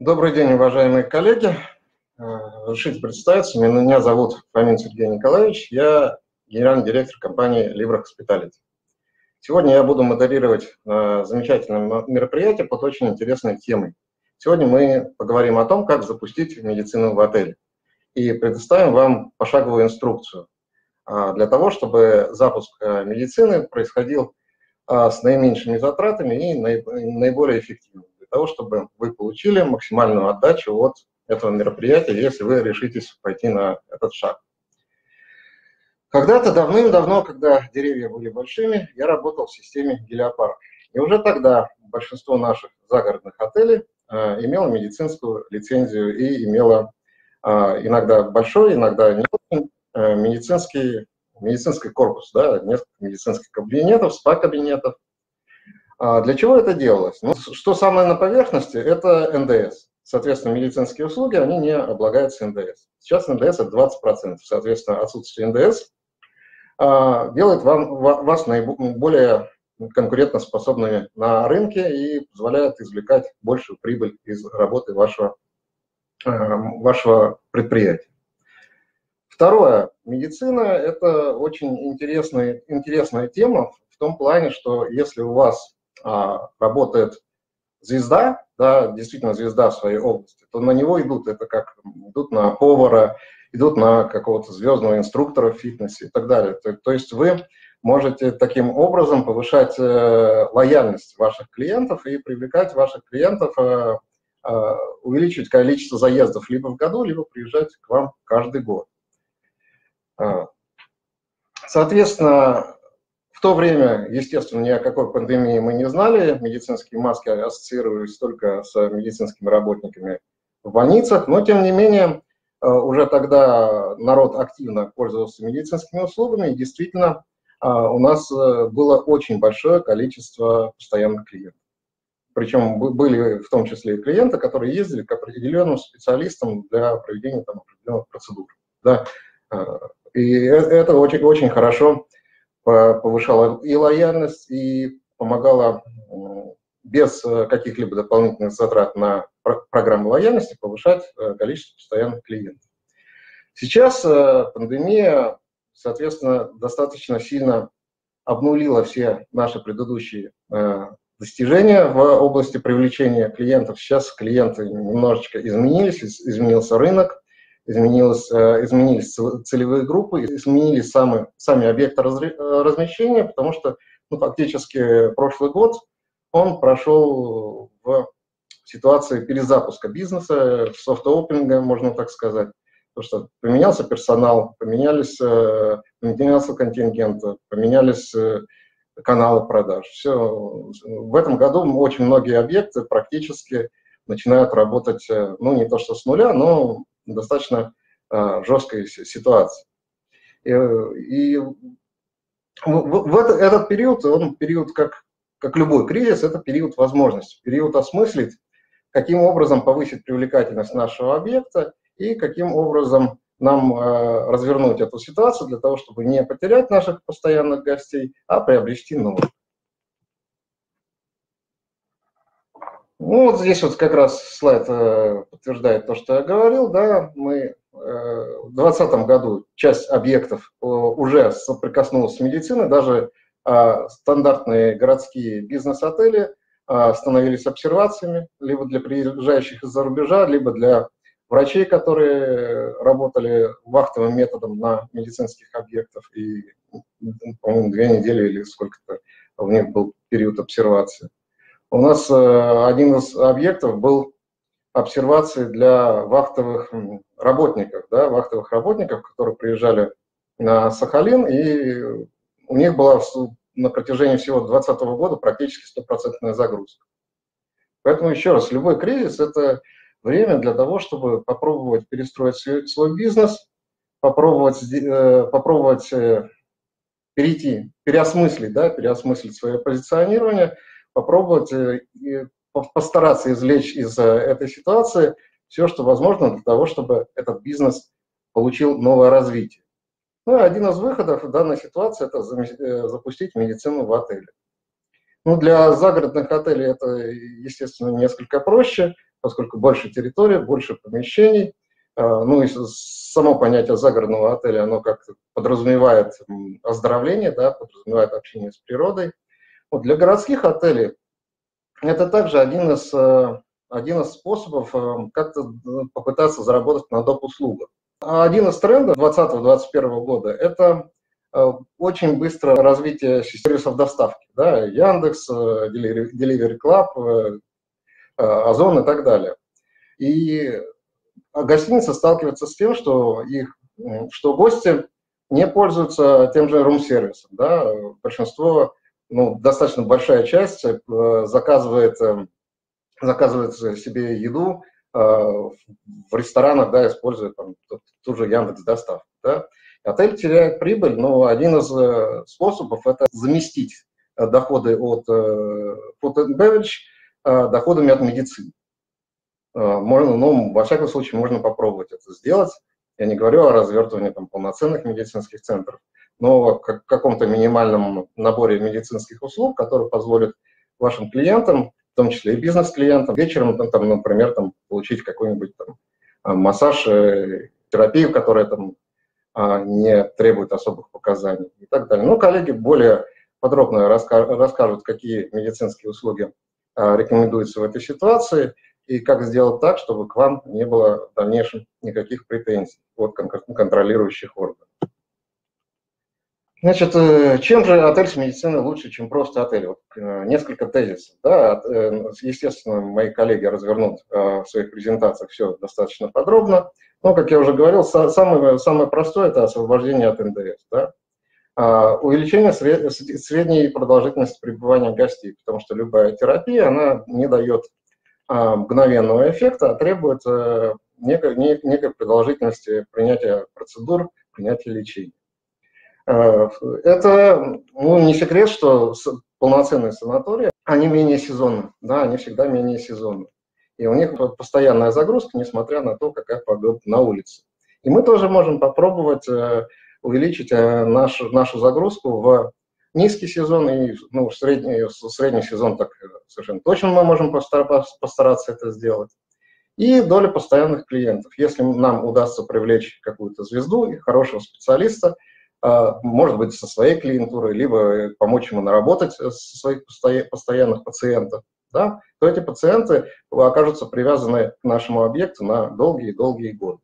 Добрый день, уважаемые коллеги. Э, разрешите представиться. Меня зовут Фомин Сергей Николаевич. Я генеральный директор компании Libra Hospitality. Сегодня я буду модерировать э, замечательное мероприятие под очень интересной темой. Сегодня мы поговорим о том, как запустить медицину в отеле. И предоставим вам пошаговую инструкцию э, для того, чтобы запуск медицины происходил с наименьшими затратами и наиболее эффективно того, чтобы вы получили максимальную отдачу от этого мероприятия, если вы решитесь пойти на этот шаг. Когда-то давным-давно, когда деревья были большими, я работал в системе гелиопарк. И уже тогда большинство наших загородных отелей э, имело медицинскую лицензию и имело э, иногда большой, иногда не очень э, медицинский, медицинский корпус, да, несколько медицинских кабинетов, спа-кабинетов, а для чего это делалось? Ну, что самое на поверхности, это НДС. Соответственно, медицинские услуги, они не облагаются НДС. Сейчас НДС это 20%. Соответственно, отсутствие НДС а, делает вам, вас наиболее конкурентоспособными на рынке и позволяет извлекать большую прибыль из работы вашего, а, вашего предприятия. Второе. Медицина – это очень интересная, интересная тема в том плане, что если у вас а, работает звезда, да, действительно звезда в своей области, то на него идут, это как идут на повара, идут на какого-то звездного инструктора в фитнесе и так далее. То, то есть вы можете таким образом повышать э, лояльность ваших клиентов и привлекать ваших клиентов, э, э, увеличивать количество заездов либо в году, либо приезжать к вам каждый год. Э, соответственно, то время, естественно, ни о какой пандемии мы не знали. Медицинские маски ассоциировались только с медицинскими работниками в больницах, но, тем не менее, э, уже тогда народ активно пользовался медицинскими услугами, и действительно э, у нас э, было очень большое количество постоянных клиентов. Причем были в том числе и клиенты, которые ездили к определенным специалистам для проведения там, определенных процедур. Да? И это очень, очень хорошо повышала и лояльность, и помогала без э, каких-либо дополнительных затрат на программу лояльности повышать э, количество постоянных клиентов. Сейчас э, пандемия, соответственно, достаточно сильно обнулила все наши предыдущие достижения в области привлечения клиентов. Сейчас клиенты немножечко изменились, изменился рынок, изменилось, э, изменились целевые группы, изменились сами, сами объекты э, размещения, потому что ну, фактически прошлый год он прошел в ситуации перезапуска бизнеса, софт-опенинга, можно так сказать. Потому что поменялся персонал, поменялись, э, поменялся контингент, поменялись каналы продаж. Все. В этом году очень многие объекты практически начинают работать, ну, не то что с нуля, но достаточно э, жесткой ситуации. И, и в, этот, этот период, он период, как, как любой кризис, это период возможностей, период осмыслить, каким образом повысить привлекательность нашего объекта и каким образом нам э, развернуть эту ситуацию для того, чтобы не потерять наших постоянных гостей, а приобрести новых. Ну, вот здесь вот как раз слайд э, подтверждает то, что я говорил, да, мы э, в 2020 году часть объектов э, уже соприкоснулась с медициной, даже э, стандартные городские бизнес-отели э, становились обсервациями, либо для приезжающих из-за рубежа, либо для врачей, которые работали вахтовым методом на медицинских объектах, и, по-моему, две недели или сколько-то у них был период обсервации. У нас э, один из объектов был обсервации для вахтовых работников, да, вахтовых работников, которые приезжали на Сахалин, и у них была на протяжении всего 2020 года практически стопроцентная загрузка. Поэтому еще раз, любой кризис – это время для того, чтобы попробовать перестроить свой, свой бизнес, попробовать, э, попробовать э, перейти, переосмыслить, да, переосмыслить свое позиционирование – попробовать э, постараться извлечь из э, этой ситуации все, что возможно для того, чтобы этот бизнес получил новое развитие. Ну и один из выходов в данной ситуации – это э, запустить медицину в отеле. Ну, для загородных отелей это, естественно, несколько проще. поскольку больше территории, больше помещений, ну и само понятие загородного отеля, оно как-то подразумевает оздоровление, да, подразумевает общение с природой. Для городских отелей это также один из, один из способов как-то попытаться заработать на доп. услугах. Один из трендов 2020-2021 года – это Э, очень быстрое развитие сервисов доставки. Да, Яндекс, э, Delivery Club, э, Озон и так далее. И гостиница сталкивается с тем, что, их, что гости не пользуются тем же рум-сервисом. Да? Большинство, ну, достаточно большая часть заказывает, заказывает себе еду в ресторанах, да, используя там, ту, же Яндекс доставку. Да? Отель теряет прибыль, но один из э, способов – это заместить э, доходы от э, food and beverage доходами от медицины. Можно, ну, во всяком случае, можно попробовать это сделать. Я не говорю о развертывании там, полноценных медицинских центров, но о каком-то минимальном наборе медицинских услуг, который позволит вашим клиентам, в том числе и бизнес-клиентам, вечером, там, например, там, получить какой-нибудь там, массаж, терапию, которая там, а, не требует особых показаний и так далее. Ну, коллеги более подробно расскажут, какие медицинские услуги а, рекомендуются в этой ситуации и как сделать так, чтобы к вам не было в дальнейшем никаких претензий от контролирующих органов. Значит, э, чем же отель с медициной лучше, чем просто отель? Вот, э, несколько тезисов. Да? Э, естественно, мои коллеги развернут в своих презентациях все достаточно подробно. Но, как я уже говорил, самое, самое простое – это освобождение от НДС. Да? А, увеличение средней продолжительности пребывания гостей, потому что любая терапия, она не дает а, мгновенного эффекта, а требует некой, некой продолжительности принятия процедур, принятия лечения. Э, это ну, не секрет, что полноценные санатории, они менее сезонны, да, они всегда менее сезонны. И у них постоянная загрузка, несмотря на то, какая погода на улице. И мы тоже можем попробовать э, увеличить э, нашу, нашу загрузку в низкий сезон и ну, средний, средний сезон так совершенно точно мы можем постараться это сделать. И доля постоянных клиентов. Если нам удастся привлечь какую-то звезду и хорошего специалиста – может быть, со своей клиентурой, либо помочь ему наработать со своих постоянных пациентов, да, то эти пациенты окажутся привязаны к нашему объекту на долгие-долгие годы.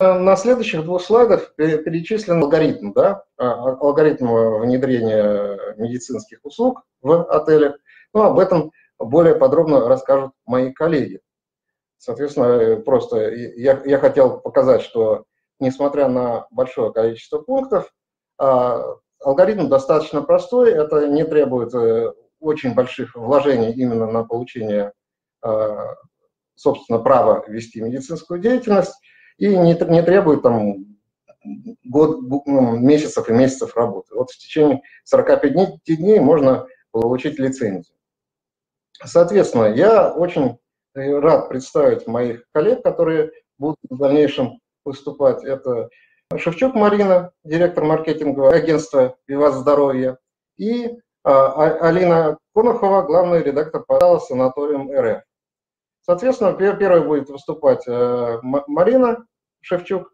На следующих двух слайдах перечислен алгоритм, да, а, алгоритм внедрения медицинских услуг в отелях. Ну, об этом более подробно расскажут мои коллеги. Соответственно, просто я, я хотел показать, что несмотря на большое количество пунктов. А, алгоритм достаточно простой, это не требует э, очень больших вложений именно на получение, а, собственно, права вести медицинскую деятельность и не, требует там год, ну, месяцев и месяцев работы. Вот в течение 45 дней, дней можно получить лицензию. Соответственно, я очень рад представить моих коллег, которые будут в дальнейшем выступать. Это Шевчук Марина, директор маркетингового агентства «Виват Здоровье», и а, а, Алина Конохова, главный редактор портала «Санаториум РФ». Соответственно, первой будет выступать э, Марина Шевчук.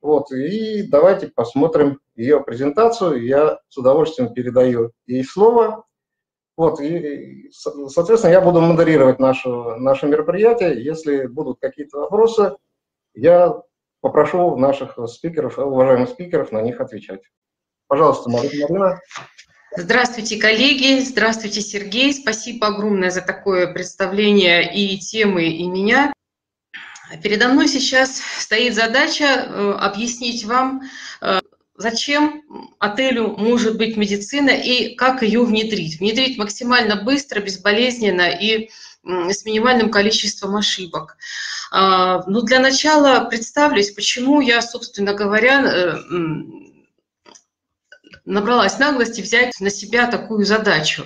Вот, и давайте посмотрим ее презентацию. Я с удовольствием передаю ей слово. Вот, и, соответственно, я буду модерировать нашу, наше мероприятие. Если будут какие-то вопросы, я попрошу наших спикеров, уважаемых спикеров, на них отвечать. Пожалуйста, Марина. Здравствуйте, коллеги. Здравствуйте, Сергей. Спасибо огромное за такое представление и темы, и меня. Передо мной сейчас стоит задача э, объяснить вам, э, зачем отелю может быть медицина и как ее внедрить. Внедрить максимально быстро, безболезненно и с минимальным количеством ошибок. А, ну, для начала представлюсь, почему я, собственно говоря, э, набралась наглости взять на себя такую задачу.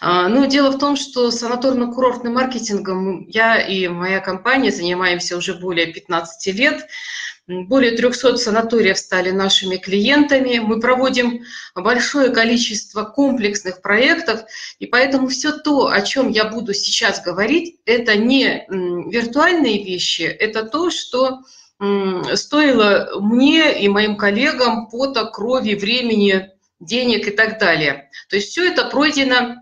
А, ну, дело в том, что санаторно-курортным маркетингом я и моя компания занимаемся уже более 15 лет. Более 300 санаториев стали нашими клиентами. Мы проводим большое количество комплексных проектов, и поэтому все то, о чем я буду сейчас говорить, это не виртуальные вещи, это то, что стоило мне и моим коллегам пота, крови, времени, денег и так далее. То есть все это пройдено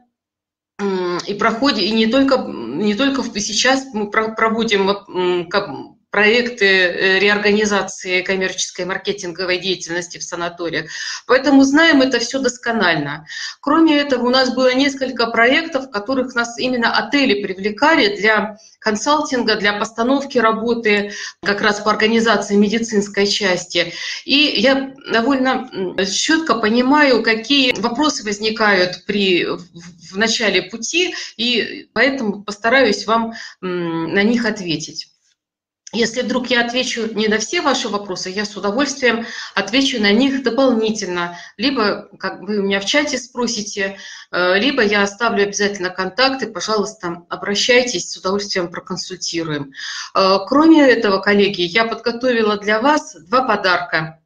и проходит, и не только, не только сейчас мы проводим проекты э, реорганизации коммерческой маркетинговой деятельности в санаториях. Поэтому знаем это все досконально. Кроме этого, у нас было несколько проектов, в которых нас именно отели привлекали для консалтинга, для постановки работы как раз по организации медицинской части. И я довольно четко понимаю, какие вопросы возникают при, в начале пути, и поэтому постараюсь вам на них ответить. Если вдруг я отвечу не на все ваши вопросы, я с удовольствием отвечу на них дополнительно. Либо, как вы у меня в чате спросите, э, либо я оставлю обязательно контакты, пожалуйста, обращайтесь, с удовольствием проконсультируем. Э, кроме этого, коллеги, я подготовила для вас два подарка.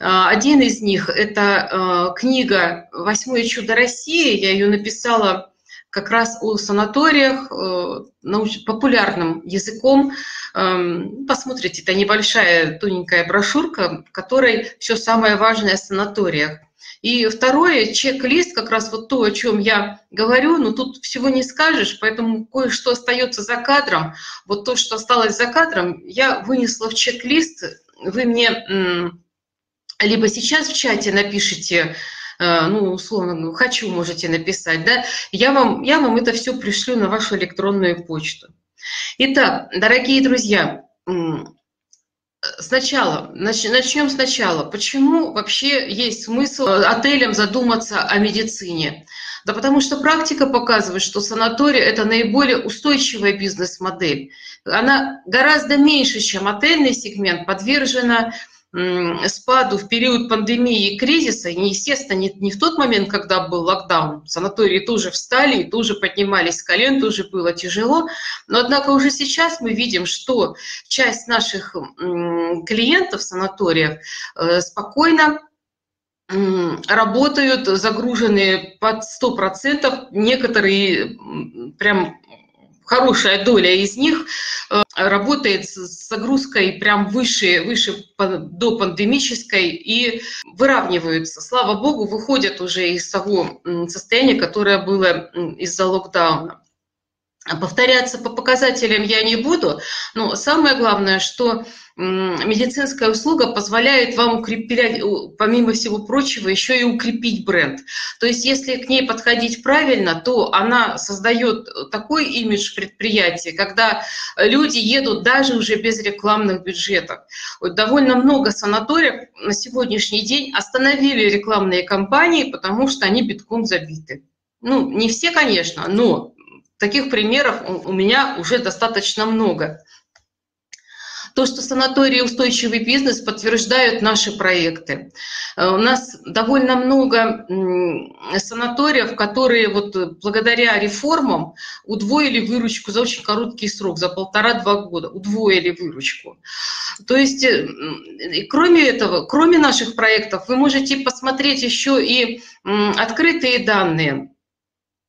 Э, один из них – это книга «Восьмое чудо России». Я ее написала как раз о санаториях науч... популярным языком. Эм, посмотрите, это небольшая тоненькая брошюрка, в которой все самое важное о санаториях. И второе, чек-лист, как раз вот то, о чем я говорю, но тут всего не скажешь, поэтому кое-что остается за кадром. Вот то, что осталось за кадром, я вынесла в чек-лист. Вы мне либо сейчас в чате напишите, э, ну, условно, ну, хочу, можете написать, да, я вам, я вам это все пришлю на вашу электронную почту. Итак, дорогие друзья, Сначала, начнем сначала. Почему вообще есть смысл э, отелям задуматься о медицине? Да потому что практика показывает, что санаторий – это наиболее устойчивая бизнес-модель. Она гораздо меньше, чем отельный сегмент, подвержена спаду в период пандемии и кризиса, естественно, не, в тот момент, когда был локдаун, санатории тоже встали, тоже поднимались с колен, тоже было тяжело, но однако уже сейчас мы видим, что часть наших клиентов санаториев э, спокойно работают загруженные под 100%, некоторые прям хорошая доля из них э, работает с загрузкой прям выше, выше до пандемической и выравниваются. Слава богу, выходят уже из того состояния, которое было из-за локдауна. Повторяться по показателям я не буду, но самое главное, что медицинская услуга позволяет вам укреплять, помимо всего прочего, еще и укрепить бренд. То есть если к ней подходить правильно, то она создает такой имидж предприятия, когда люди едут даже уже без рекламных бюджетов. Вот довольно много санаториев на сегодняшний день остановили рекламные кампании, потому что они битком забиты. Ну, не все, конечно, но таких примеров у меня уже достаточно много. То, что санатории устойчивый бизнес подтверждают наши проекты. Э, у нас довольно много санаториев, которые вот благодаря реформам удвоили выручку за очень короткий срок, за полтора-два года, удвоили выручку. То есть, э, кроме этого, кроме наших проектов, вы можете посмотреть еще и открытые данные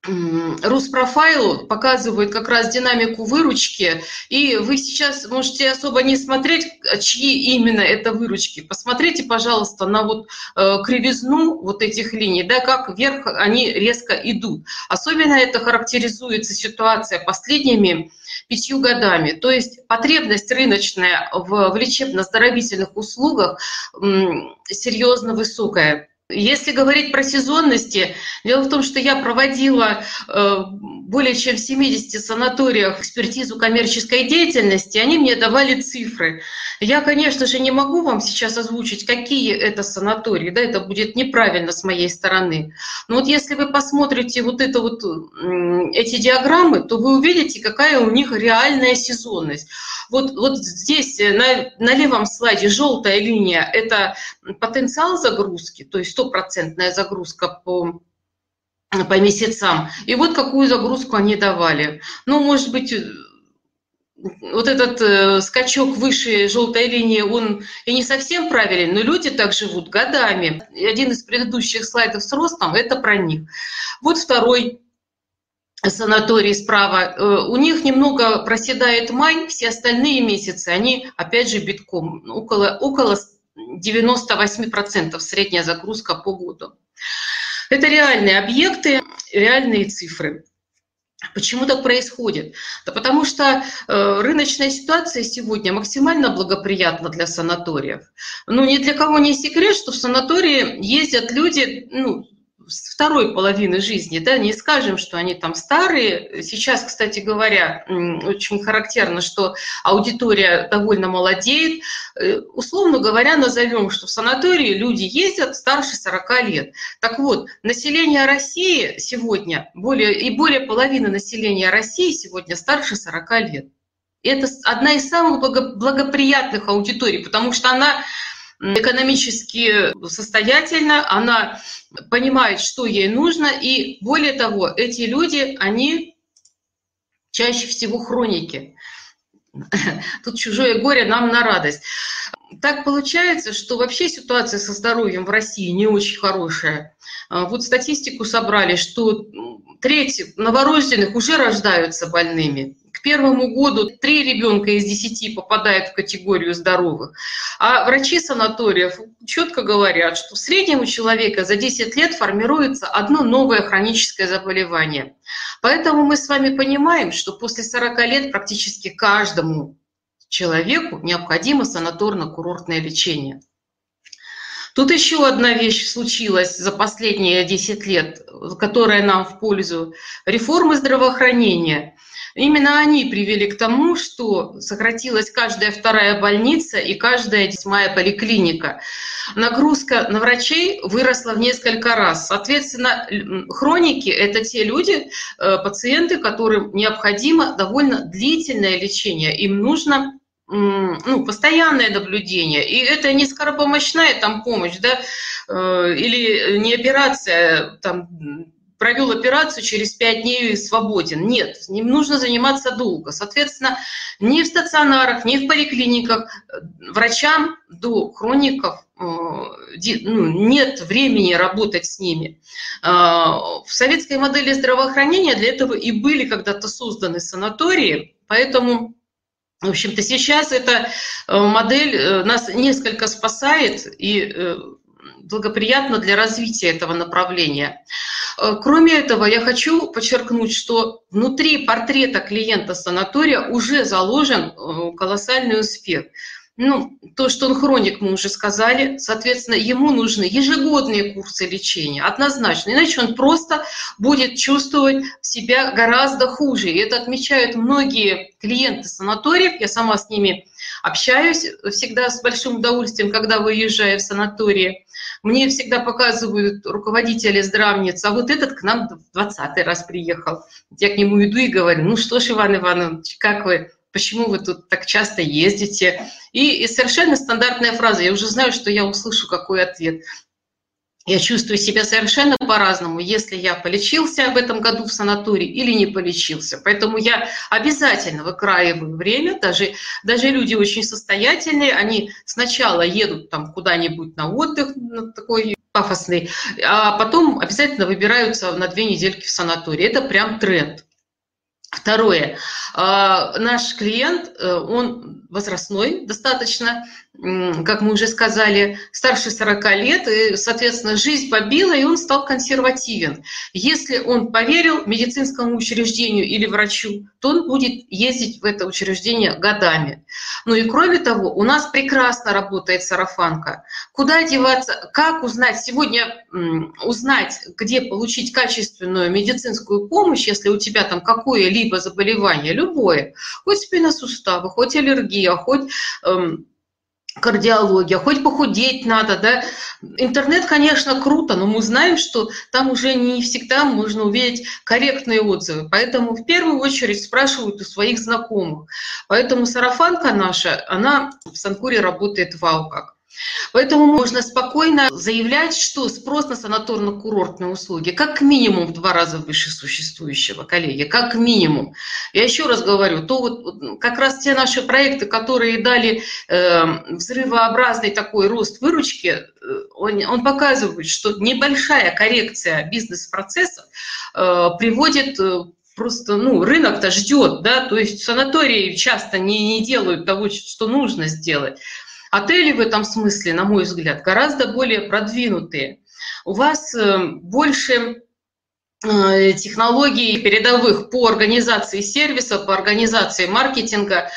Руспрофайл показывает как раз динамику выручки, и вы сейчас можете особо не смотреть, чьи именно это выручки. Посмотрите, пожалуйста, на вот э, кривизну вот этих линий, да, как вверх они резко идут. Особенно это характеризуется ситуация последними пятью годами. То есть потребность рыночная в, в лечебно-оздоровительных услугах серьезно высокая. Если говорить про сезонности, дело в том, что я проводила э, более чем в 70 санаториях экспертизу коммерческой деятельности, они мне давали цифры. Я, конечно же, не могу вам сейчас озвучить, какие это санатории, да, это будет неправильно с моей стороны. Но вот если вы посмотрите вот это вот, эти диаграммы, то вы увидите, какая у них реальная сезонность. Вот, вот здесь э, на, на левом слайде желтая линия – это потенциал загрузки, то есть стопроцентная загрузка по по месяцам. И вот какую загрузку они давали. Ну, может быть, вот этот э, скачок выше желтой линии, он и не совсем правилен, но люди так живут годами. И один из предыдущих слайдов с ростом – это про них. Вот второй санаторий справа, э, у них немного проседает май, все остальные месяцы, они опять же битком, около, около 98% средняя загрузка по году. Это реальные объекты, реальные цифры. Почему так происходит? Да потому что э, рыночная ситуация сегодня максимально благоприятна для санаториев. Ну, ни для кого не секрет, что в санатории ездят люди, ну, с второй половины жизни, да, не скажем, что они там старые. Сейчас, кстати говоря, очень характерно, что аудитория довольно молодеет. Э, условно говоря, назовем, что в санатории люди ездят старше 40 лет. Так вот, население России сегодня, более, и более половины населения России сегодня старше 40 лет. Это одна из самых благоприятных аудиторий, потому что она экономически состоятельна, она понимает, что ей нужно, и более того, эти люди, они чаще всего хроники. Тут чужое горе нам на радость. Так получается, что вообще ситуация со здоровьем в России не очень хорошая. А, вот статистику собрали, что треть новорожденных уже рождаются больными первому году три ребенка из десяти попадают в категорию здоровых. А врачи санаториев четко говорят, что в среднем у человека за 10 лет формируется одно новое хроническое заболевание. Поэтому мы с вами понимаем, что после 40 лет практически каждому человеку необходимо санаторно-курортное лечение. Тут еще одна вещь случилась за последние 10 лет, которая нам в пользу. Реформы здравоохранения. Именно они привели к тому, что сократилась каждая вторая больница и каждая седьмая поликлиника. Нагрузка на врачей выросла в несколько раз. Соответственно, хроники – это те люди, э, пациенты, которым необходимо довольно длительное лечение. Им нужно ну, постоянное наблюдение. И это не скоропомощная там помощь, да, э, или не операция там провел операцию, через пять дней свободен. Нет, с ним нужно заниматься долго. Соответственно, ни в стационарах, ни в поликлиниках э, врачам до хроников э, ну, нет времени работать с ними. Э, в советской модели здравоохранения для этого и были когда-то созданы санатории, поэтому в общем-то, сейчас эта модель нас несколько спасает и благоприятна для развития этого направления. Э, кроме этого, я хочу подчеркнуть, что внутри портрета клиента санатория уже заложен э, колоссальный успех. Ну, то, что он хроник, мы уже сказали, соответственно, ему нужны ежегодные курсы лечения, однозначно, иначе он просто будет чувствовать себя гораздо хуже. И это отмечают многие клиенты санаториев, я сама с ними общаюсь всегда с большим удовольствием, когда выезжаю в санатории. Мне всегда показывают руководители здравниц, а вот этот к нам в 20 раз приехал. Я к нему иду и говорю, ну что ж, Иван Иванович, как вы, почему вы тут так часто ездите? И, и совершенно стандартная фраза, я уже знаю, что я услышу какой ответ я чувствую себя совершенно по-разному, если я полечился в этом году в санатории или не полечился. Поэтому я обязательно выкраиваю время. Даже, даже люди очень состоятельные, они сначала едут там куда-нибудь на отдых, на такой пафосный, а потом обязательно выбираются на две недельки в санаторий. Это прям тренд. Второе. А, наш клиент, э, он возрастной достаточно, как мы уже сказали, старше 40 лет, и, соответственно, жизнь побила, и он стал консервативен. Если он поверил медицинскому учреждению или врачу, то он будет ездить в это учреждение годами. Ну и кроме того, у нас прекрасно работает сарафанка. Куда деваться, как узнать, сегодня узнать, где получить качественную медицинскую помощь, если у тебя там какое-либо заболевание, любое, хоть спина сустава, хоть аллергия, хоть эм, кардиология, хоть похудеть надо, да. Интернет, конечно, круто, но мы знаем, что там уже не всегда можно увидеть корректные отзывы. Поэтому в первую очередь спрашивают у своих знакомых. Поэтому сарафанка наша, она в Санкуре работает вау как. Поэтому можно спокойно заявлять, что спрос на санаторно-курортные услуги как минимум в два раза выше существующего, коллеги, как минимум. Я еще раз говорю, то вот как раз те наши проекты, которые дали э, взрывообразный такой рост выручки, э, он, он показывает, что небольшая коррекция бизнес-процессов э, приводит э, просто, ну, рынок-то ждет, да, то есть санатории часто не, не делают того, что нужно сделать. Отели в этом смысле, на мой взгляд, гораздо более продвинутые. У вас э, больше э, технологий передовых по организации сервиса, по организации маркетинга.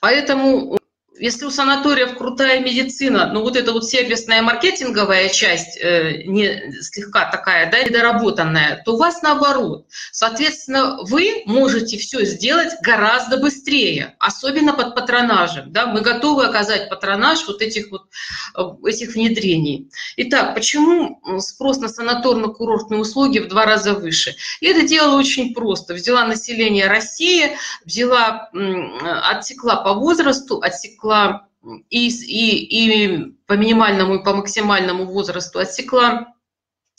Поэтому если у санаториев крутая медицина, но вот эта вот сервисная маркетинговая часть э, не слегка такая, да, недоработанная, то у вас наоборот. Соответственно, вы можете все сделать гораздо быстрее, особенно под патронажем. Да? Мы готовы оказать патронаж вот этих вот э, этих внедрений. Итак, почему спрос на санаторно-курортные услуги в два раза выше? И это дело очень просто. Взяла население России, взяла, отсекла по возрасту, отсекла отсекла и, и, и по минимальному, и по максимальному возрасту отсекла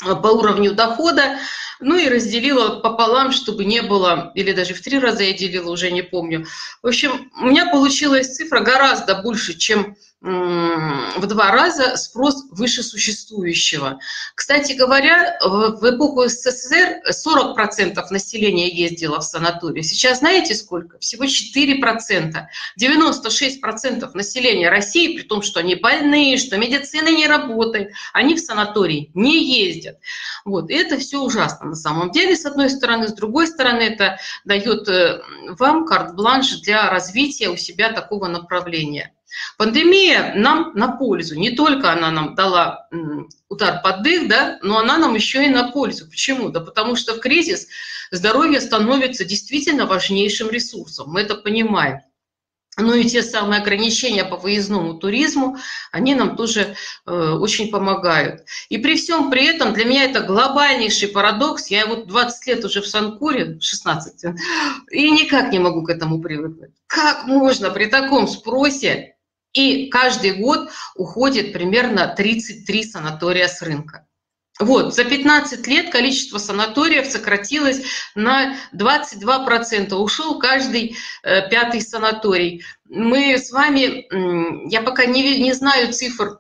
э, по уровню дохода, ну и разделила пополам, чтобы не было, или даже в три раза я делила, уже не помню. В общем, у меня получилась цифра гораздо больше, чем в два раза спрос выше существующего. Кстати говоря, в эпоху СССР 40% населения ездило в санаторий. Сейчас знаете сколько? Всего 4%. 96% населения России, при том, что они больные, что медицина не работает, они в санаторий не ездят. Вот. И это все ужасно на самом деле, с одной стороны. С другой стороны, это дает э, вам карт-бланш для развития у себя такого направления. Пандемия нам на пользу. Не только она нам дала удар под дых, да, но она нам еще и на пользу. Почему? Да потому что в кризис здоровье становится действительно важнейшим ресурсом. Мы это понимаем. Ну и те самые ограничения по выездному туризму, они нам тоже э, очень помогают. И при всем при этом для меня это глобальнейший парадокс. Я вот 20 лет уже в Санкуре, 16, и никак не могу к этому привыкнуть. Как можно при таком спросе и каждый год уходит примерно 33 санатория с рынка. Вот, за 15 лет количество санаториев сократилось на 22%. Ушел каждый э, пятый санаторий. Мы с вами, я пока не, не знаю цифр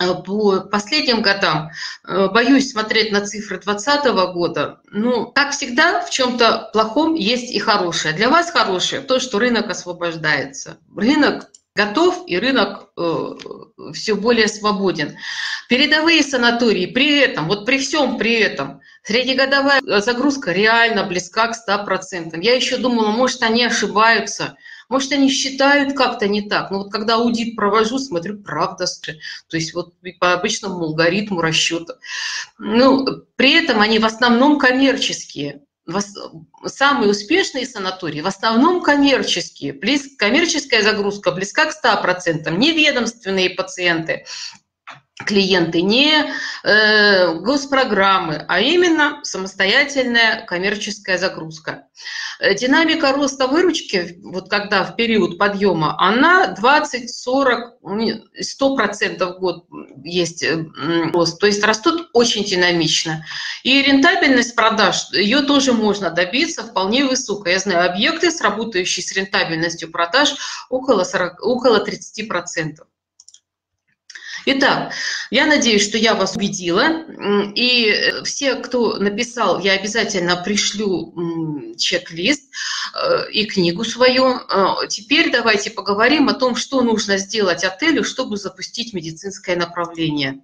э, по последним годам, э, боюсь смотреть на цифры 2020 года. Ну, как всегда, в чем-то плохом есть и хорошее. Для вас хорошее то, что рынок освобождается. Рынок готов и рынок э, все более свободен. Передовые санатории при этом, вот при всем при этом, среднегодовая загрузка реально близка к 100%. Я еще думала, может, они ошибаются, может, они считают как-то не так. Но вот когда аудит провожу, смотрю, правда. То есть вот по обычному алгоритму расчета. Ну, при этом они в основном коммерческие самые успешные санатории в основном коммерческие. Близ, коммерческая загрузка близка к 100%. Неведомственные пациенты, клиенты, не э, госпрограммы, а именно самостоятельная коммерческая загрузка. Э, динамика роста выручки, вот когда в период подъема, она 20, 40, 100 процентов в год есть э, рост. То есть растут очень динамично. И рентабельность продаж, ее тоже можно добиться вполне высокой. Я знаю объекты, сработающие с рентабельностью продаж около, 40, около 30 процентов. Итак, я надеюсь, что я вас убедила. И э, все, кто написал, я обязательно пришлю чек-лист э, и книгу свою. Э, теперь давайте поговорим о том, что нужно сделать отелю, чтобы запустить медицинское направление.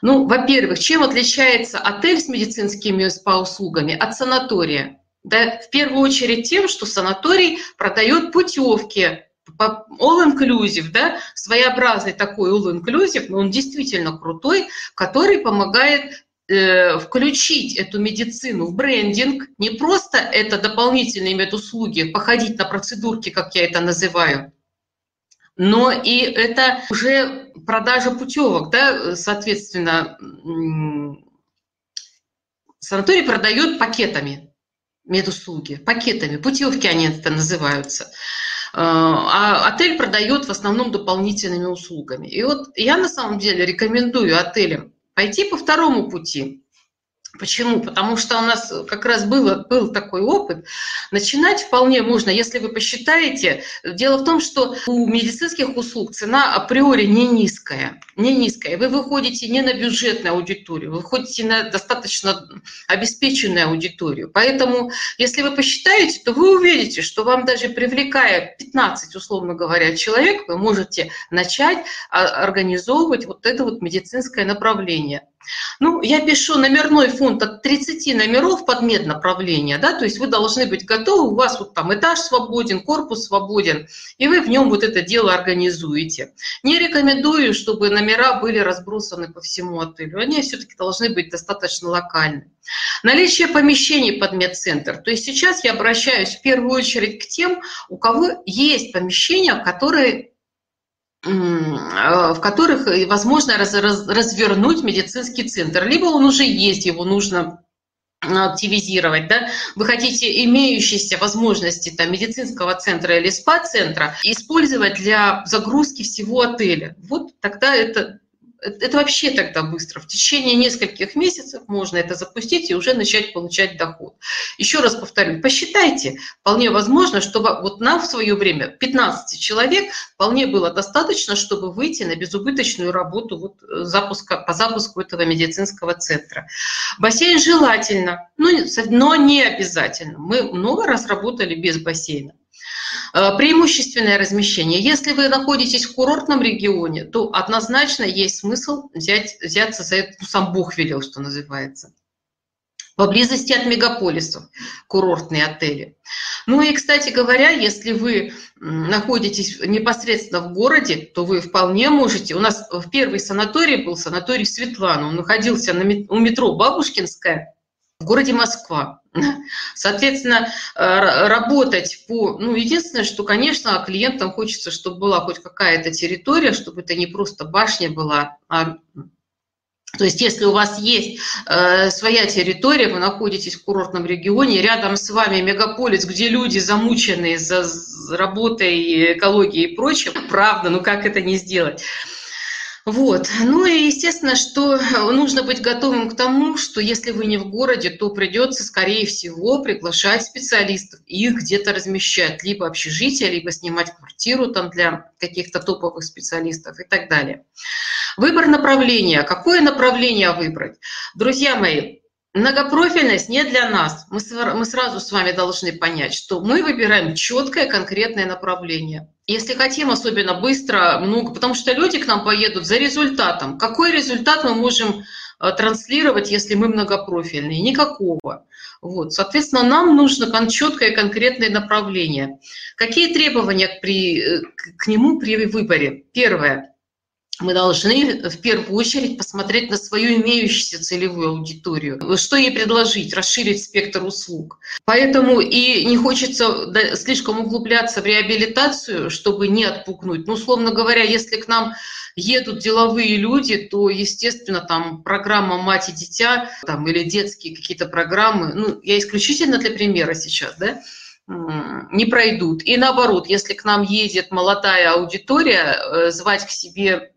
Ну, во-первых, чем отличается отель с медицинскими СПА-услугами от санатория? Да, в первую очередь тем, что санаторий продает путевки all-inclusive, да, своеобразный такой all-inclusive, но он действительно крутой, который помогает э, включить эту медицину в брендинг, не просто это дополнительные медуслуги, походить на процедурки, как я это называю, но и это уже продажа путевок, да, соответственно, санаторий продает пакетами медуслуги, пакетами, путевки они это называются. А отель продает в основном дополнительными услугами. И вот я на самом деле рекомендую отелям пойти по второму пути. Почему? Потому что у нас как раз было, был такой опыт. Начинать вполне можно, если вы посчитаете. Дело в том, что у медицинских услуг цена априори не низкая. Не низкая. Вы выходите не на бюджетную аудиторию, вы выходите на достаточно обеспеченную аудиторию. Поэтому, если вы посчитаете, то вы увидите, что вам даже привлекая 15, условно говоря, человек, вы можете начать а, организовывать вот это вот медицинское направление. Ну, я пишу номерной фонд от 30 номеров под меднаправление, да, то есть вы должны быть готовы, у вас вот там этаж свободен, корпус свободен, и вы в нем вот это дело организуете. Не рекомендую, чтобы номера были разбросаны по всему отелю, они все-таки должны быть достаточно локальны. Наличие помещений под медцентр. То есть сейчас я обращаюсь в первую очередь к тем, у кого есть помещения, которые в которых возможно раз, раз, развернуть медицинский центр. Либо он уже есть, его нужно активизировать, да, вы хотите имеющиеся возможности там, медицинского центра или спа-центра использовать для загрузки всего отеля. Вот тогда это это вообще тогда быстро. В течение нескольких месяцев можно это запустить и уже начать получать доход. Еще раз повторю, посчитайте, вполне возможно, чтобы вот нам в свое время 15 человек вполне было достаточно, чтобы выйти на безубыточную работу вот э, запуска, по запуску этого медицинского центра. Бассейн желательно, но, но не обязательно. Мы много раз работали без бассейна. Э, преимущественное размещение. Если вы находитесь в курортном регионе, то однозначно есть смысл взять, взяться за это, ну, сам Бог велел, что называется. Поблизости от мегаполисов курортные отели. Ну и, кстати говоря, если вы находитесь непосредственно в городе, то вы вполне можете. У нас в первый санаторий был санаторий Светлана. Он находился на, у метро Бабушкинская в городе Москва. Соответственно, э, работать по... Ну, единственное, что, конечно, клиентам хочется, чтобы была хоть какая-то территория, чтобы это не просто башня была, а то есть, если у вас есть э, своя территория, вы находитесь в курортном регионе, рядом с вами мегаполис, где люди замучены за работой, экологией и прочим, правда, ну как это не сделать? Вот. Ну и естественно, что нужно быть готовым к тому, что если вы не в городе, то придется, скорее всего, приглашать специалистов и их где-то размещать, либо общежитие, либо снимать квартиру там для каких-то топовых специалистов и так далее. Выбор направления. Какое направление выбрать? Друзья мои, Многопрофильность не для нас. Мы, мы сразу с вами должны понять, что мы выбираем четкое конкретное направление. Если хотим особенно быстро, много, потому что люди к нам поедут за результатом. Какой результат мы можем э, транслировать, если мы многопрофильные? Никакого. Вот. Соответственно, нам нужно четкое конкретное направление. Какие требования при, э, к нему при выборе? Первое мы должны в первую очередь посмотреть на свою имеющуюся целевую аудиторию. Что ей предложить? Расширить спектр услуг. Поэтому и не хочется слишком углубляться в реабилитацию, чтобы не отпугнуть. Ну, условно говоря, если к нам едут деловые люди, то, естественно, там программа «Мать и дитя» там, или детские какие-то программы, ну, я исключительно для примера сейчас, да, не пройдут. И наоборот, если к нам едет молодая аудитория, э, звать к себе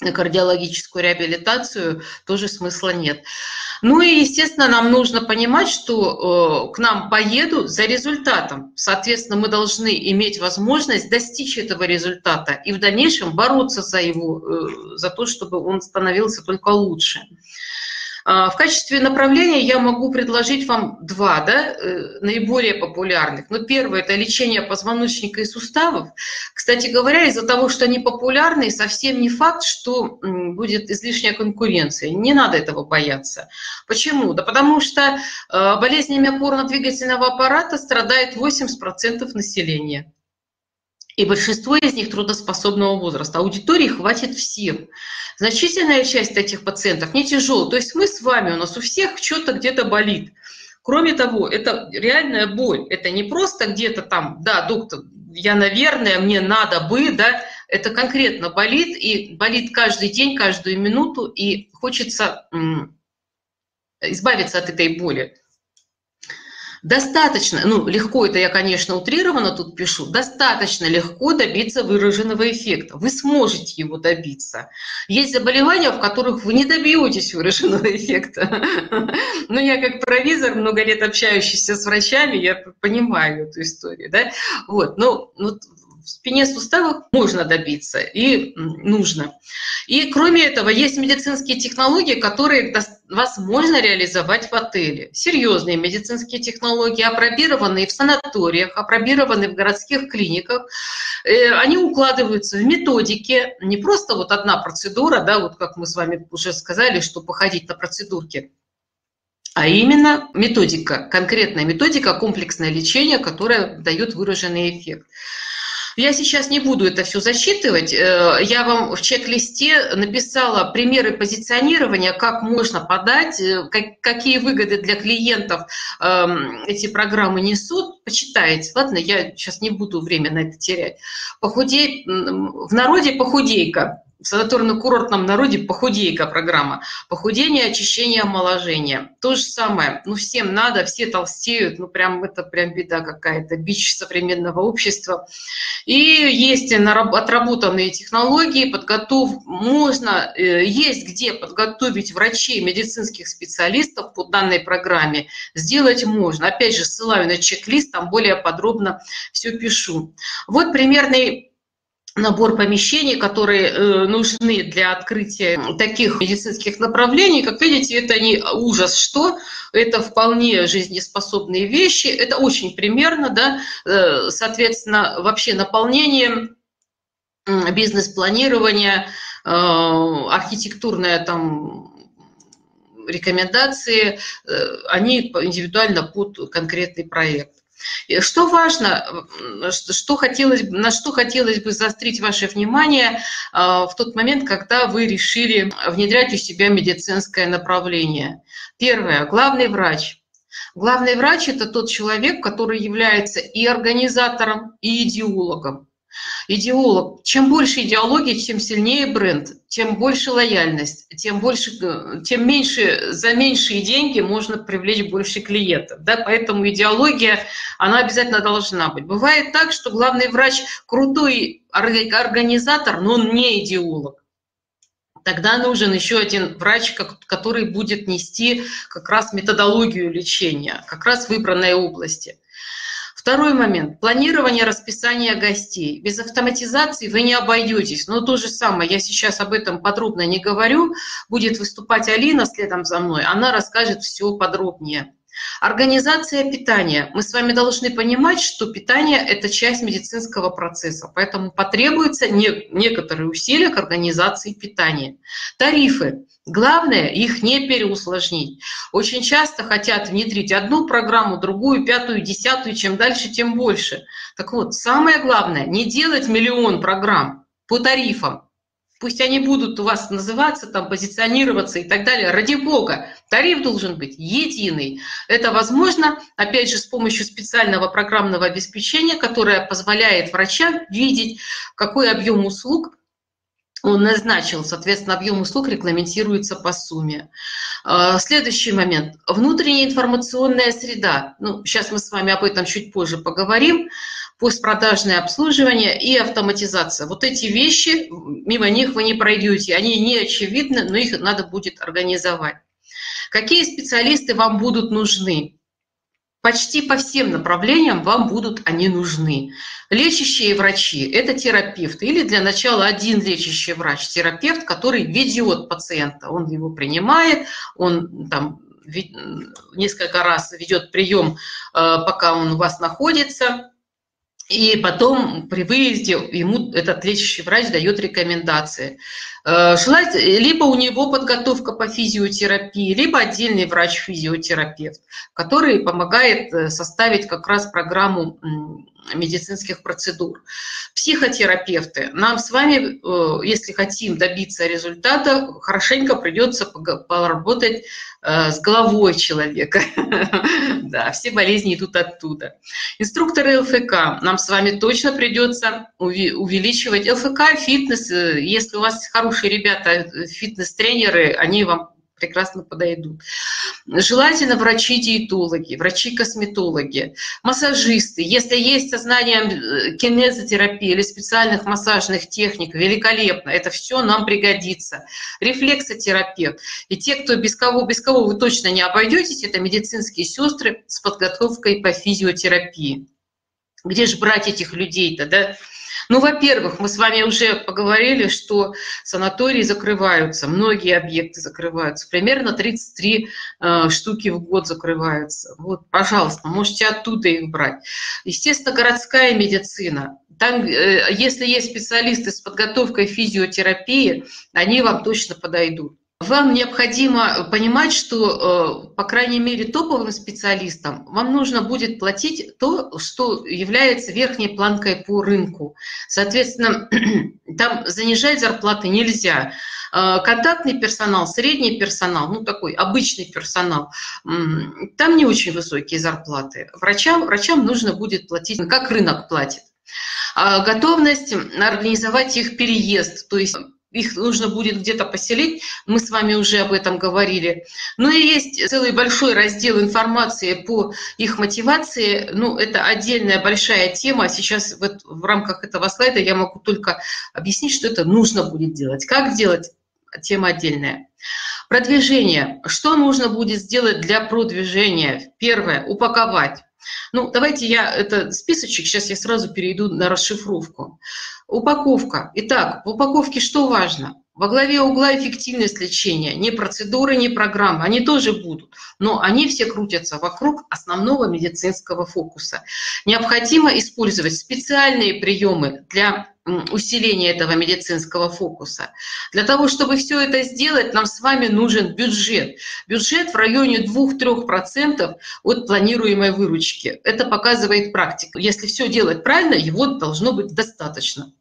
кардиологическую реабилитацию тоже смысла нет. Ну и, естественно, нам нужно понимать, что э, к нам поедут за результатом. Соответственно, мы должны иметь возможность достичь этого результата и в дальнейшем бороться за его, э, за то, чтобы он становился только лучше. А, в качестве направления я могу предложить вам два, да, э, наиболее популярных. Ну, первое – это лечение позвоночника и суставов. Кстати говоря, из-за того, что они популярны, совсем не факт, что будет излишняя конкуренция. Не надо этого бояться. Почему? Да потому что э, болезнями опорно-двигательного аппарата страдает 80% населения. И большинство из них трудоспособного возраста. Аудитории хватит всем. Значительная часть этих пациентов не тяжелая. То есть мы с вами, у нас у всех что-то где-то болит. Кроме того, это реальная боль. Это не просто где-то там, да, доктор, я, наверное, мне надо бы, да, это конкретно болит, и болит каждый день, каждую минуту, и хочется избавиться от этой боли. Достаточно, ну, легко это я, конечно, утрированно тут пишу, достаточно легко добиться выраженного эффекта. Вы сможете его добиться. Есть заболевания, в которых вы не добьетесь выраженного эффекта. Но я как провизор, много лет общающийся с врачами, я понимаю эту историю, да. Вот, но вот в спине суставов можно добиться и нужно. И кроме этого, есть медицинские технологии, которые возможно реализовать в отеле. Серьезные медицинские технологии, апробированные в санаториях, апробированные в городских клиниках. Э, они укладываются в методики. Не просто вот одна процедура, да, вот как мы с вами уже сказали, что походить на процедурки, а именно методика, конкретная методика, комплексное лечение, которое дает выраженный эффект. Я сейчас не буду это все засчитывать. Э, я вам в чек-листе написала примеры позиционирования, как можно подать, э, какие выгоды для клиентов эм, эти программы несут. Почитайте. Ладно, я сейчас не буду время на это терять. Похудей, в народе похудейка в санаторно-курортном народе похудейка программа. Похудение, очищение, омоложение. То же самое. Ну, всем надо, все толстеют. Ну, прям это прям беда какая-то, бич современного общества. И есть отработанные технологии, подготов... можно, э, есть где подготовить врачей, медицинских специалистов по данной программе. Сделать можно. Опять же, ссылаю на чек-лист, там более подробно все пишу. Вот примерный набор помещений, которые э, нужны для открытия таких медицинских направлений. Как видите, это не ужас, что это вполне жизнеспособные вещи. Это очень примерно, да, э, соответственно, вообще наполнение, бизнес-планирование, э, архитектурная там рекомендации, они индивидуально под конкретный проект. Что важно, что хотелось, на что хотелось бы заострить ваше внимание а, в тот момент, когда вы решили внедрять у себя медицинское направление? Первое. Главный врач. Главный врач – это тот человек, который является и организатором, и идеологом. Идеолог. Чем больше идеологии, тем сильнее бренд, тем больше лояльность, тем, больше, э, тем меньше, за меньшие деньги можно привлечь больше клиентов. Да? Поэтому идеология, она обязательно должна быть. Бывает так, что главный врач крутой организатор, но он не идеолог тогда нужен еще один врач, который будет нести как раз методологию лечения, как раз выбранной области. Второй момент. Планирование расписания гостей. Без автоматизации вы не обойдетесь. Но то же самое, я сейчас об этом подробно не говорю. Будет выступать Алина следом за мной. Она расскажет все подробнее. Организация питания. Мы с вами должны понимать, что питание – это часть медицинского процесса, поэтому потребуются не, некоторые усилия к организации питания. Тарифы. Главное их не переусложнить. Очень часто хотят внедрить одну программу, другую, пятую, десятую, чем дальше, тем больше. Так вот, самое главное – не делать миллион программ по тарифам, Пусть они будут у вас называться, там, позиционироваться и так далее. Ради бога, тариф должен быть единый. Это возможно, опять же, с помощью специального программного обеспечения, которое позволяет врачам видеть, какой объем услуг он назначил, соответственно, объем услуг регламентируется по сумме. А, следующий момент. Внутренняя информационная среда. Ну, сейчас мы с вами об этом чуть позже поговорим постпродажное обслуживание и автоматизация. Вот эти вещи, мимо них вы не пройдете, они не очевидны, но их надо будет организовать. Какие специалисты вам будут нужны? Почти по всем направлениям вам будут они нужны. Лечащие врачи – это терапевты. Или для начала один лечащий врач, терапевт, который ведет пациента. Он его принимает, он там несколько раз ведет прием, э, пока он у вас находится. И потом при выезде ему этот лечащий врач дает рекомендации. Э, либо у него подготовка по физиотерапии, либо отдельный врач-физиотерапевт, который помогает э, составить как раз программу медицинских процедур. Психотерапевты. Нам с вами, э, если хотим добиться результата, хорошенько придется поработать э, с головой человека. Да, все болезни идут оттуда. Инструкторы ЛФК. Нам с вами точно придется увеличивать ЛФК, фитнес. Э, если у вас хорошие ребята, фитнес-тренеры, они вам прекрасно подойдут. Желательно врачи-диетологи, врачи-косметологи, массажисты. Если есть сознание э, кинезотерапии или специальных массажных техник, великолепно. Это все нам пригодится. Рефлексотерапевт. И те, кто без кого, без кого вы точно не обойдетесь, это медицинские сестры с подготовкой по физиотерапии. Где же брать этих людей-то, да? Ну, во-первых, мы с вами уже поговорили, что санатории закрываются, многие объекты закрываются, примерно 33 э, штуки в год закрываются. Вот, пожалуйста, можете оттуда их брать. Естественно, городская медицина. Там, э, если есть специалисты с подготовкой физиотерапии, они вам точно подойдут. Вам необходимо понимать, что, э, по крайней мере, топовым специалистам вам нужно будет платить то, что является верхней планкой по рынку. Соответственно, там занижать зарплаты нельзя. Э, контактный персонал, средний персонал, ну такой обычный персонал, там не очень высокие зарплаты. Врачам, врачам нужно будет платить, как рынок платит. А готовность организовать их переезд, то есть их нужно будет где-то поселить, мы с вами уже об этом говорили. Ну и есть целый большой раздел информации по их мотивации, ну это отдельная большая тема, сейчас в, в рамках этого слайда я могу только объяснить, что это нужно будет делать. Как делать? Тема отдельная. Продвижение. Что нужно будет сделать для продвижения? Первое, упаковать. Ну, давайте я это списочек, сейчас я сразу перейду на расшифровку. Упаковка. Итак, в упаковке что важно? Во главе угла эффективность лечения. Не процедуры, не программы. Они тоже будут. Но они все крутятся вокруг основного медицинского фокуса. Необходимо использовать специальные приемы для усиления этого медицинского фокуса. Для того, чтобы все это сделать, нам с вами нужен бюджет. Бюджет в районе 2-3% от планируемой выручки. Это показывает практика. Если все делать правильно, его должно быть достаточно.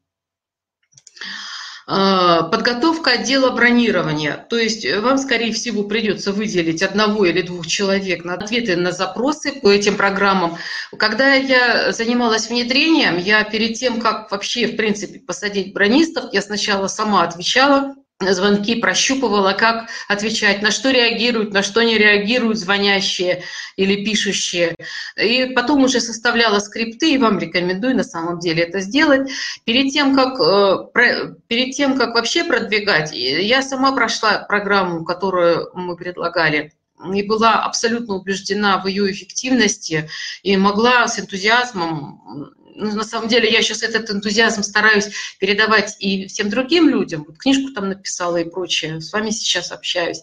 А, подготовка отдела бронирования. То есть вам, скорее всего, придется выделить одного или двух человек на ответы на запросы по этим программам. Когда я занималась внедрением, я перед тем, как вообще, в принципе, посадить бронистов, я сначала сама отвечала звонки, прощупывала, как отвечать, на что реагируют, на что не реагируют звонящие или пишущие. И потом уже составляла скрипты, и вам рекомендую на самом деле это сделать. Перед тем, как, э, перед тем, как вообще продвигать, я сама прошла программу, которую мы предлагали, и была абсолютно убеждена в ее эффективности и могла с энтузиазмом ну, на самом деле я сейчас этот энтузиазм стараюсь передавать и всем другим людям. Вот книжку там написала и прочее. С вами сейчас общаюсь.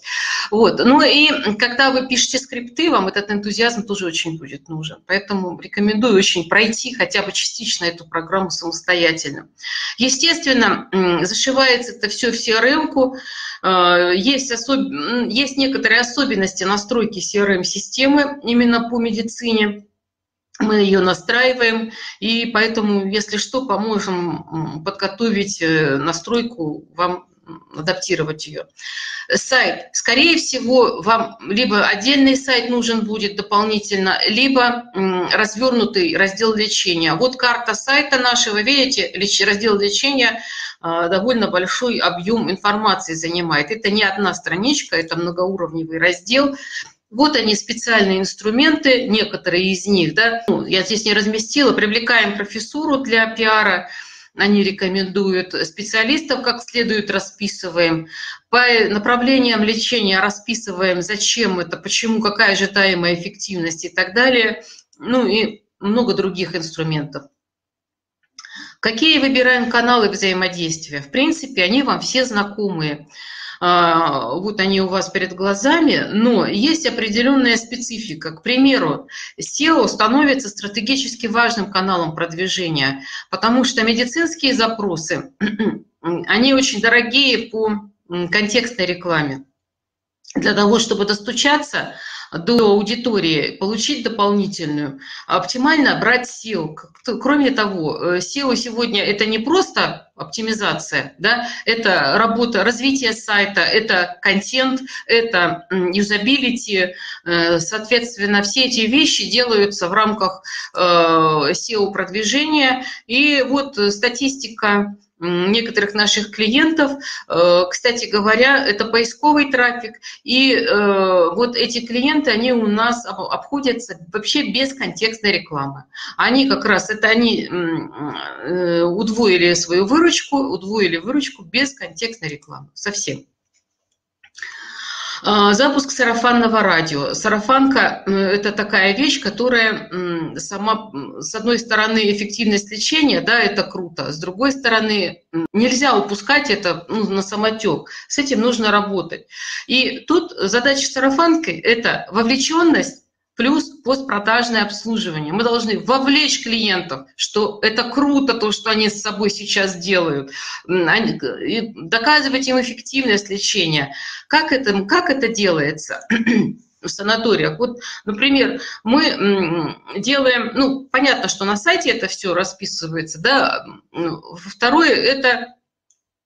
Вот. Ну и когда вы пишете скрипты, вам этот энтузиазм тоже очень будет нужен. Поэтому рекомендую очень пройти хотя бы частично эту программу самостоятельно. Естественно, зашивается это все в CRM-ку. Э, есть, особ... есть некоторые особенности настройки CRM-системы именно по медицине мы ее настраиваем, и поэтому, если что, поможем подготовить э, настройку, вам адаптировать ее. Сайт. Скорее всего, вам либо отдельный сайт нужен будет дополнительно, либо развернутый раздел лечения. Вот карта сайта нашего, видите, раздел лечения а, довольно большой объем информации занимает. Это не одна страничка, это многоуровневый раздел. Вот они, специальные инструменты, некоторые из них, да, ну, я здесь не разместила, привлекаем профессуру для пиара, они рекомендуют специалистов, как следует расписываем. По направлениям лечения расписываем, зачем это, почему, какая ожидаемая эффективность и так далее. Ну и много других инструментов. Какие выбираем каналы взаимодействия? В принципе, они вам все знакомые. А, вот они у вас перед глазами, но есть определенная специфика. К примеру, SEO становится стратегически важным каналом продвижения, потому что медицинские запросы, они очень дорогие по контекстной рекламе. Для того, чтобы достучаться, до аудитории, получить дополнительную, оптимально брать SEO. Кроме того, SEO сегодня это не просто оптимизация, да, это работа, развитие сайта, это контент, это юзабилити, э, соответственно, все эти вещи делаются в рамках SEO-продвижения. Э, И вот статистика некоторых наших клиентов. Э, кстати говоря, это поисковый трафик, и э, вот эти клиенты, они у нас обходятся вообще без контекстной рекламы. Они как раз, это они э, удвоили свою выручку, удвоили выручку без контекстной рекламы, совсем. А, запуск сарафанного радио. Сарафанка – это такая вещь, которая сама, с одной стороны, эффективность лечения, да, это круто, с другой стороны, нельзя упускать это ну, на самотек, с этим нужно работать. И тут задача сарафанки – это вовлеченность плюс постпродажное обслуживание. Мы должны вовлечь клиентов, что это круто, то, что они с собой сейчас делают, доказывать им эффективность лечения. Как это, как это делается? в санаториях. Вот, например, мы делаем, ну, понятно, что на сайте это все расписывается, да. Второе, это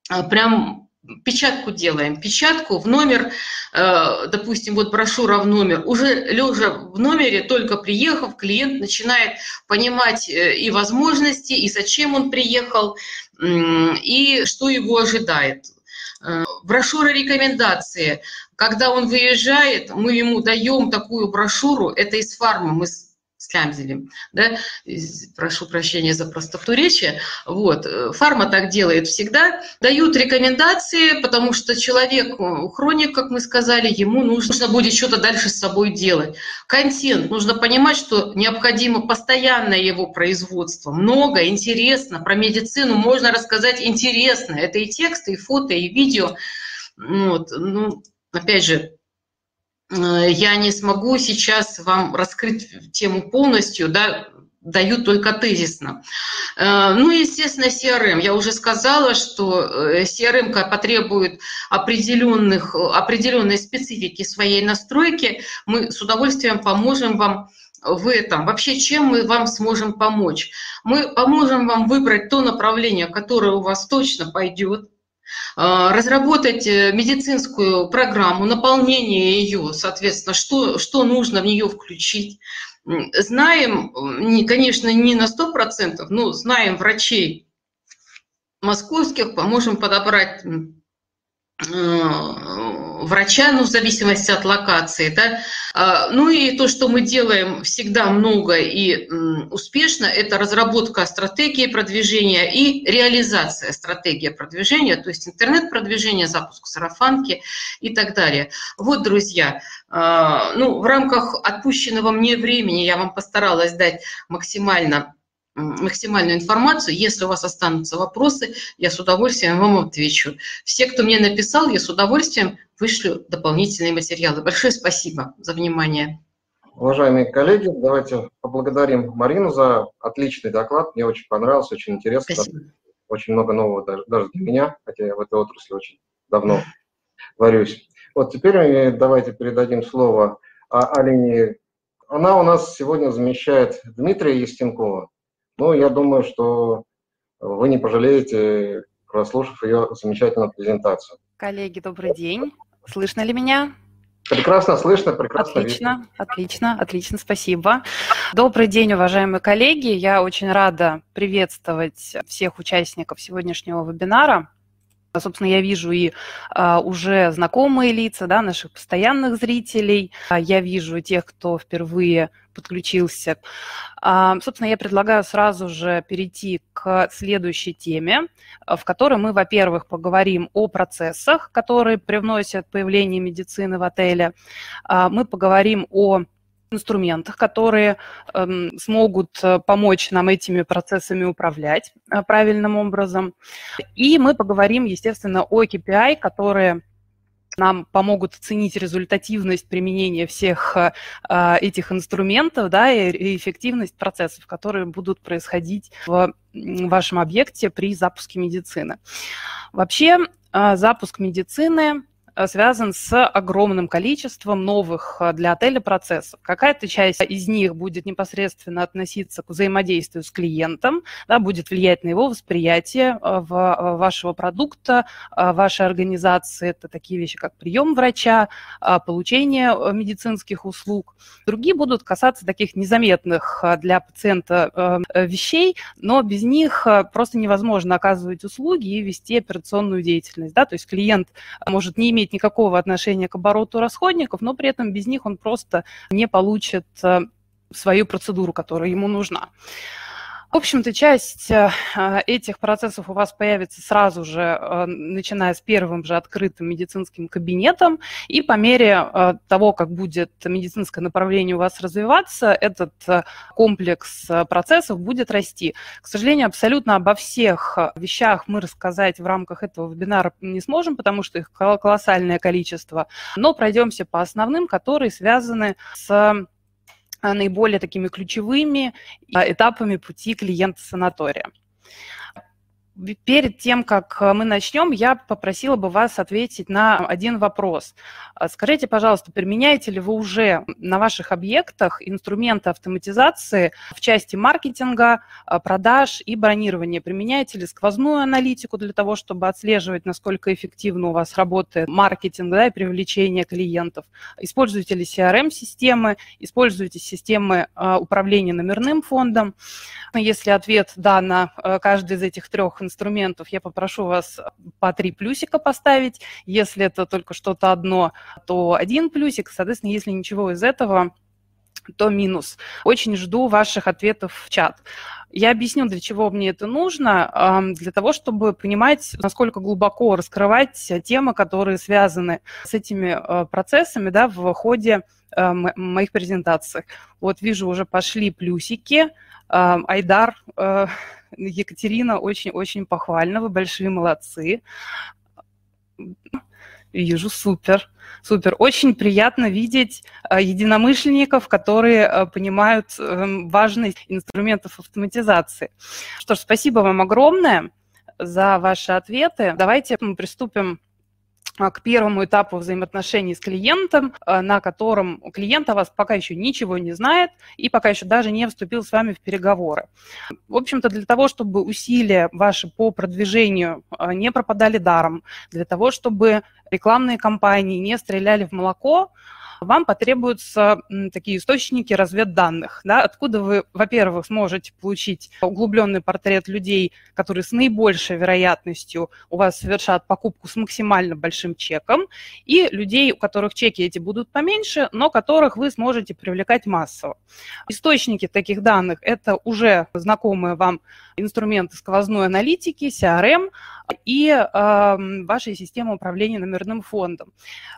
а, прям печатку делаем, печатку в номер, э, допустим, вот брошюра в номер, уже лежа в номере, только приехав, клиент начинает понимать э, и возможности, и зачем он приехал, и что его ожидает. Э, брошюра рекомендации. Когда он выезжает, мы ему даем такую брошюру, это из фармы, мы слямзили, да, прошу прощения за простоту речи, вот, фарма так делает всегда, дают рекомендации, потому что человек, хроник, как мы сказали, ему нужно будет что-то дальше с собой делать. Контент, нужно понимать, что необходимо постоянное его производство, много, интересно, про медицину можно рассказать интересно, это и тексты, и фото, и видео, вот, ну, опять же, Э, я не смогу сейчас вам раскрыть тему полностью, да, даю только тезисно. Э, ну, естественно, CRM. Я уже сказала, что э, CRM потребует определенных, определенной специфики своей настройки. Мы с удовольствием поможем вам в этом. Вообще, чем мы вам сможем помочь? Мы поможем вам выбрать то направление, которое у вас точно пойдет, разработать э, медицинскую программу, наполнение ее, соответственно, что, что нужно в нее включить. Знаем, конечно, не на 100%, но знаем врачей московских, поможем подобрать врача, ну, в зависимости от локации, да. А, ну и то, что мы делаем всегда много и успешно, это разработка стратегии продвижения и реализация стратегии продвижения, то есть интернет-продвижение, запуск сарафанки и так далее. Вот, друзья, а, ну, в рамках отпущенного мне времени я вам постаралась дать максимально максимальную информацию. Если у вас останутся вопросы, я с удовольствием вам отвечу. Все, кто мне написал, я с удовольствием вышлю дополнительные материалы. Большое спасибо за внимание. Уважаемые коллеги, давайте поблагодарим Марину за отличный доклад. Мне очень понравился, очень интересно. Спасибо. Очень много нового даже, даже для меня, хотя я в этой отрасли очень давно варюсь. Вот теперь давайте передадим слово Алине. Она у нас сегодня замещает Дмитрия Естенкова. Ну, я думаю, что вы не пожалеете, прослушав ее замечательную презентацию. Коллеги, добрый день. Слышно ли меня? Прекрасно слышно, прекрасно Отлично, видно. отлично, отлично, спасибо. Добрый день, уважаемые коллеги. Я очень рада приветствовать всех участников сегодняшнего вебинара. Собственно, я вижу и а, уже знакомые лица, да, наших постоянных зрителей. Я вижу тех, кто впервые подключился. А, собственно, я предлагаю сразу же перейти к следующей теме, в которой мы, во-первых, поговорим о процессах, которые привносят появление медицины в отеле. А, мы поговорим о инструментах, которые эм, э, смогут помочь нам этими процессами управлять э, правильным образом. И мы поговорим, естественно, о KPI, которые нам помогут оценить результативность применения всех э, этих инструментов да, и, и эффективность процессов, которые будут происходить в вашем объекте при запуске медицины. Вообще, э, запуск медицины э, связан с огромным количеством новых э, для отеля процессов. Какая-то часть из них будет непосредственно относиться к взаимодействию с клиентом, да, будет влиять на его восприятие в вашего продукта, вашей организации. Это такие вещи, как прием врача, получение медицинских услуг. Другие будут касаться таких незаметных для пациента вещей, но без них просто невозможно оказывать услуги и вести операционную деятельность. Да? То есть клиент может не иметь никакого отношения к обороту расходников, но при этом без них он просто не получит э, свою процедуру, которая ему нужна. В общем-то, часть э, этих процессов у вас появится сразу же, э, начиная с первым же открытым медицинским кабинетом, и по мере э, того, как будет медицинское направление у вас развиваться, этот комплекс процессов будет расти. К сожалению, абсолютно обо всех вещах мы рассказать в рамках этого вебинара не сможем, потому что их колоссальное количество, но пройдемся по основным, которые связаны с наиболее такими ключевыми а, этапами пути клиента санатория. Перед тем, как э, мы начнем, я попросила бы вас ответить на один вопрос. А, скажите, пожалуйста, применяете ли вы уже на ваших объектах инструменты автоматизации в части маркетинга, а, продаж и бронирования? Применяете ли сквозную аналитику для того, чтобы отслеживать, насколько эффективно у вас работает маркетинг да, и привлечение клиентов? Используете ли CRM-системы? Используете системы а, управления номерным фондом? Если ответ «да» на э, каждый из этих трех инструментов, я попрошу вас по три плюсика поставить. Если это только что-то одно, то один плюсик. Соответственно, если ничего из этого, то минус. Очень жду ваших ответов в чат. Я объясню, для чего мне это нужно, для того, чтобы понимать, насколько глубоко раскрывать темы, которые связаны с этими э, процессами да, в ходе э, моих презентаций. Вот вижу, уже пошли плюсики. Айдар э, Екатерина очень-очень похвально, вы большие молодцы. Вижу, супер, супер. Очень приятно видеть э, единомышленников, которые э, понимают э, важность инструментов автоматизации. Что ж, спасибо вам огромное за ваши ответы. Давайте мы приступим к первому этапу взаимоотношений с клиентом, а, на котором клиент о вас пока еще ничего не знает и пока еще даже не вступил с вами в переговоры. В общем-то, для того, чтобы усилия ваши по продвижению а, не пропадали даром, для того, чтобы рекламные кампании не стреляли в молоко, вам потребуются такие источники разведданных, да, откуда вы, во-первых, сможете получить углубленный портрет людей, которые с наибольшей вероятностью у вас совершат покупку с максимально большим чеком, и людей, у которых чеки эти будут поменьше, но которых вы сможете привлекать массово. Источники таких данных – это уже знакомые вам инструменты сквозной аналитики, CRM и э, вашей системы управления номерным фондом.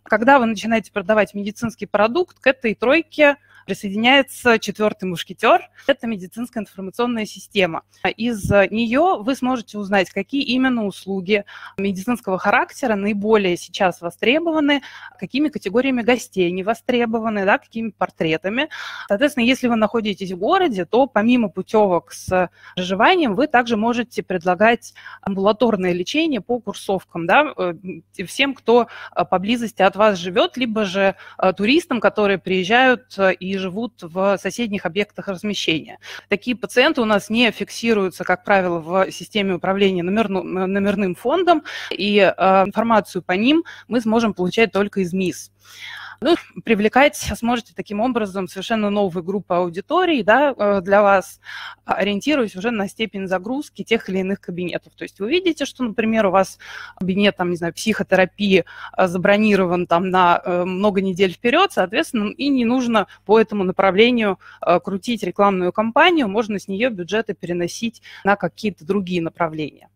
Когда вы начинаете продавать медицинский продукт, к этой тройке присоединяется четвертый мушкетер. Это медицинская информационная система. Из нее вы сможете узнать, какие именно услуги медицинского характера наиболее сейчас востребованы, какими категориями гостей не востребованы, да, какими портретами. Соответственно, если вы находитесь в городе, то помимо путевок с проживанием, вы также можете предлагать амбулаторное лечение по курсовкам да, э, всем, кто э, поблизости от вас живет, либо же э, туристам, которые приезжают и живут в соседних объектах размещения. Такие пациенты у нас не фиксируются, как правило, в системе управления номерным, номерным фондом, и э, информацию по ним мы сможем получать только из МИС. Ну, привлекать сможете таким образом совершенно новую группу аудиторий да, э, для вас, ориентируясь уже на степень загрузки тех или иных кабинетов. То есть вы видите, что, например, у вас кабинет, там, не знаю, психотерапии э, забронирован там на э, много недель вперед, соответственно, и не нужно по этому направлению крутить рекламную кампанию, можно с нее бюджеты переносить на какие-то другие направления.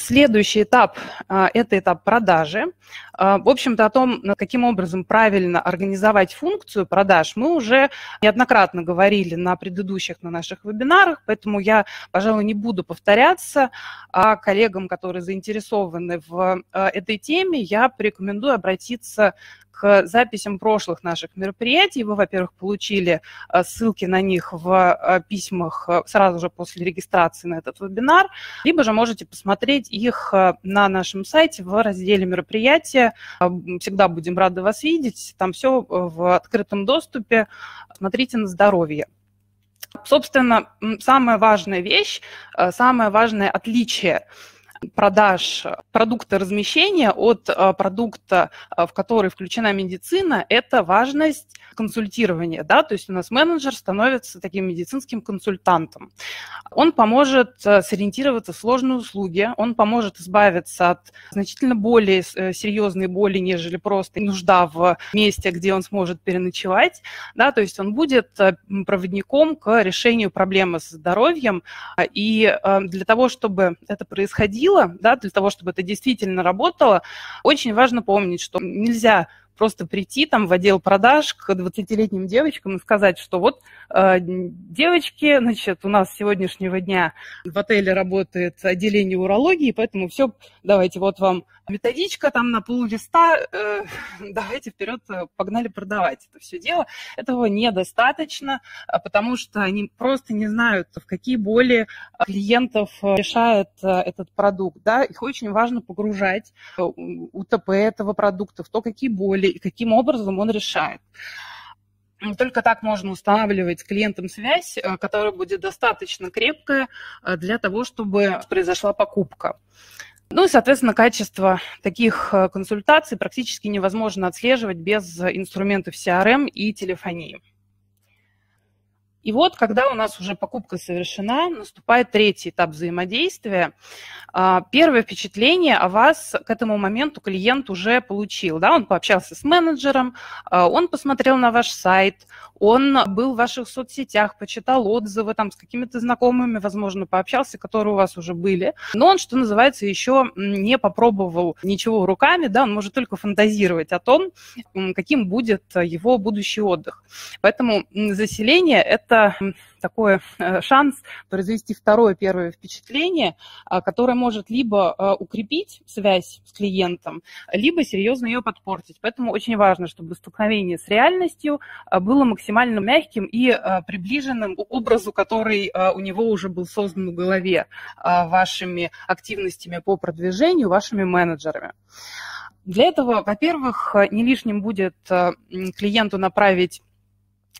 Следующий этап а, – это этап продажи. А, в общем-то, о том, каким образом правильно организовать функцию продаж, мы уже неоднократно говорили на предыдущих на наших вебинарах, поэтому я, пожалуй, не буду повторяться. А коллегам, которые заинтересованы в а, этой теме, я порекомендую обратиться к записям прошлых наших мероприятий. Вы, во-первых, получили ссылки на них в письмах сразу же после регистрации на этот вебинар, либо же можете посмотреть их на нашем сайте в разделе мероприятия. Всегда будем рады вас видеть. Там все в открытом доступе. Смотрите на здоровье. Собственно, самая важная вещь, э, самое важное отличие продаж продукта размещения от э, продукта, э, в который включена медицина, это важность консультирования. Да? То есть у нас менеджер становится таким медицинским консультантом. Он поможет э, сориентироваться в сложные услуги, он поможет избавиться от значительно более серьезной боли, нежели просто нужда в месте, где он сможет переночевать. Да? То есть он будет проводником к решению проблемы со здоровьем. И для того, чтобы это происходило, происходило, да, для того, чтобы это действительно работало, очень важно помнить, что нельзя просто прийти там в отдел продаж к 20-летним девочкам и сказать, что вот э, девочки, значит, у нас с сегодняшнего дня в отеле работает отделение урологии, поэтому все, давайте вот вам методичка там на пол листа, э, давайте вперед, э, погнали продавать это все дело. Этого недостаточно, а потому что они просто не знают, в какие боли клиентов э, решает э, этот продукт. Да? Их очень важно погружать УТП этого продукта, в то, какие боли и каким образом он решает. Только так можно устанавливать с клиентом связь, которая будет достаточно крепкая для того, чтобы произошла покупка. Ну и, соответственно, качество таких э, консультаций практически невозможно отслеживать без инструментов CRM и телефонии. И вот, когда у нас уже покупка совершена, наступает третий этап взаимодействия. А, первое впечатление о вас к этому моменту клиент уже получил. Да? Он пообщался с менеджером, а, он посмотрел на ваш сайт, он был в ваших соцсетях, почитал отзывы там, с какими-то знакомыми, возможно, пообщался, которые у вас уже были. Но он, что называется, еще не попробовал ничего руками, да? он может только фантазировать о том, каким будет его будущий отдых. Поэтому заселение – это это такой э, шанс произвести второе первое впечатление, а, которое может либо а, укрепить связь с клиентом, либо серьезно ее подпортить. Поэтому очень важно, чтобы столкновение с реальностью а, было максимально мягким и приближенным к образу, который у него уже был создан в голове вашими активностями по продвижению, вашими менеджерами. Для этого, во-первых, не лишним будет клиенту направить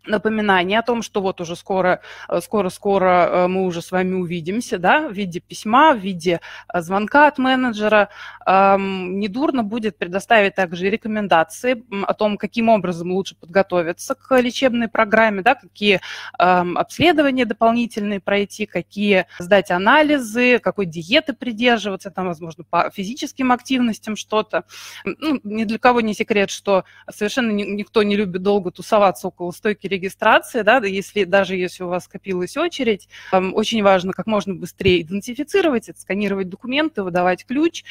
напоминание о том, что вот уже скоро, скоро-скоро э, мы уже с вами увидимся, да, в виде письма, в виде э, звонка от менеджера. Недурно будет предоставить также рекомендации о том, каким образом лучше подготовиться к лечебной программе, да, какие обследования дополнительные пройти, какие сдать анализы, какой диеты придерживаться, там, возможно, по физическим активностям что-то. Ну, ни для кого не секрет, что совершенно никто не любит долго тусоваться около стойки регистрации, да, если, даже если у вас скопилась очередь, очень важно как можно быстрее идентифицировать, отсканировать документы, выдавать ключ.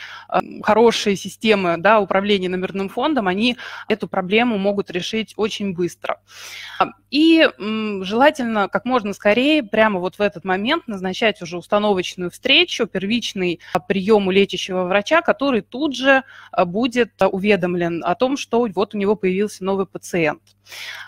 Хорошие системы да, управления номерным фондом, они эту проблему могут решить очень быстро. И желательно как можно скорее, прямо вот в этот момент, назначать уже установочную встречу, первичный прием у лечащего врача, который тут же а, будет уведомлен о том, что вот у него появился новый пациент.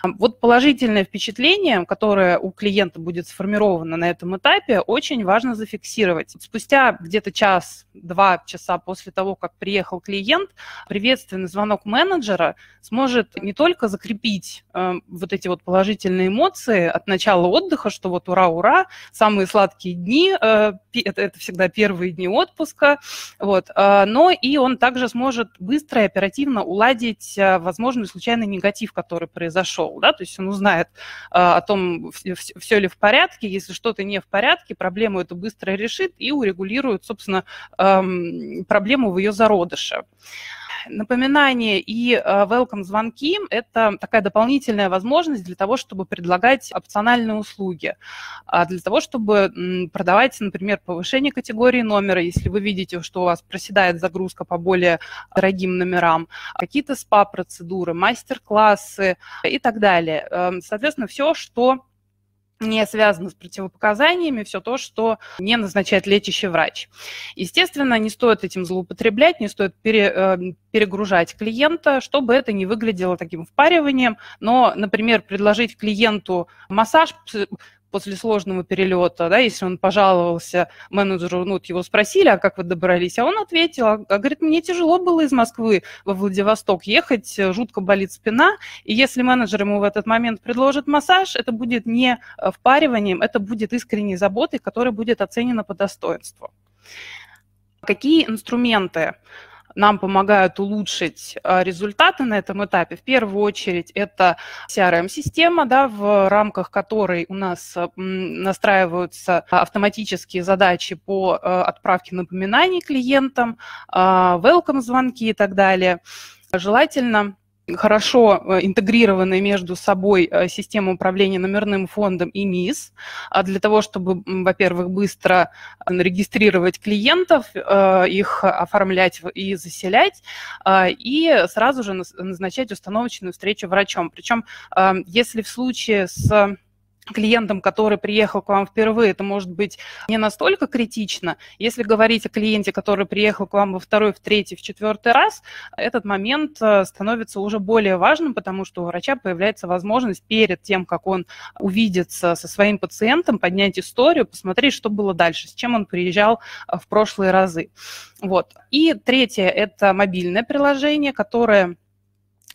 Вот положительное впечатление, которое у клиента будет сформировано на этом этапе, очень важно зафиксировать. Спустя где-то час-два часа после того, как приехал клиент, приветственный звонок менеджера сможет не только закрепить э, вот эти вот положительные эмоции от начала отдыха, что вот ура-ура, самые сладкие дни, э, это, это всегда первые дни отпуска, вот, э, но и он также сможет быстро и оперативно уладить э, возможный случайный негатив, который произошел, да, то есть он узнает э, о том, все, ли в порядке, если что-то не в порядке, проблему эту быстро решит и урегулирует, собственно, проблему в ее зародыше. Напоминание и э, welcome звонки – это такая дополнительная возможность для того, чтобы предлагать опциональные услуги, а для того, чтобы продавать, например, повышение категории номера, если вы видите, что у вас проседает загрузка по более дорогим номерам, какие-то СПА-процедуры, мастер-классы и так далее. Эм, соответственно, все, что не связано с противопоказаниями, все то, что не назначает лечащий врач. Естественно, не стоит этим злоупотреблять, не стоит пере, э, перегружать клиента, чтобы это не выглядело таким впариванием. Но, например, предложить клиенту массаж после сложного перелета, да, если он пожаловался менеджеру, ну, вот его спросили, а как вы добрались, а он ответил, а, а говорит, мне тяжело было из Москвы во Владивосток ехать, жутко болит спина, и если менеджер ему в этот момент предложит массаж, это будет не э, впариванием, это будет искренней заботой, которая будет оценена по достоинству. Какие инструменты нам помогают улучшить а, результаты на этом этапе. В первую очередь это CRM-система, да, в рамках которой у нас настраиваются автоматические задачи по а, отправке напоминаний клиентам, а, welcome-звонки и так далее. Желательно хорошо э, интегрированные между собой э, системы управления номерным фондом и МИС, а для того, чтобы, во-первых, быстро регистрировать клиентов, э, их оформлять и заселять, и сразу же назначать установочную встречу врачом. Причем, если в случае с клиентам, который приехал к вам впервые, это может быть не настолько критично. Если говорить о клиенте, который приехал к вам во второй, в третий, в четвертый раз, этот момент э, становится уже более важным, потому что у врача появляется возможность перед тем, как он увидится со своим пациентом, поднять историю, посмотреть, что было дальше, с чем он приезжал э, в прошлые разы. Вот. И третье – это мобильное приложение, которое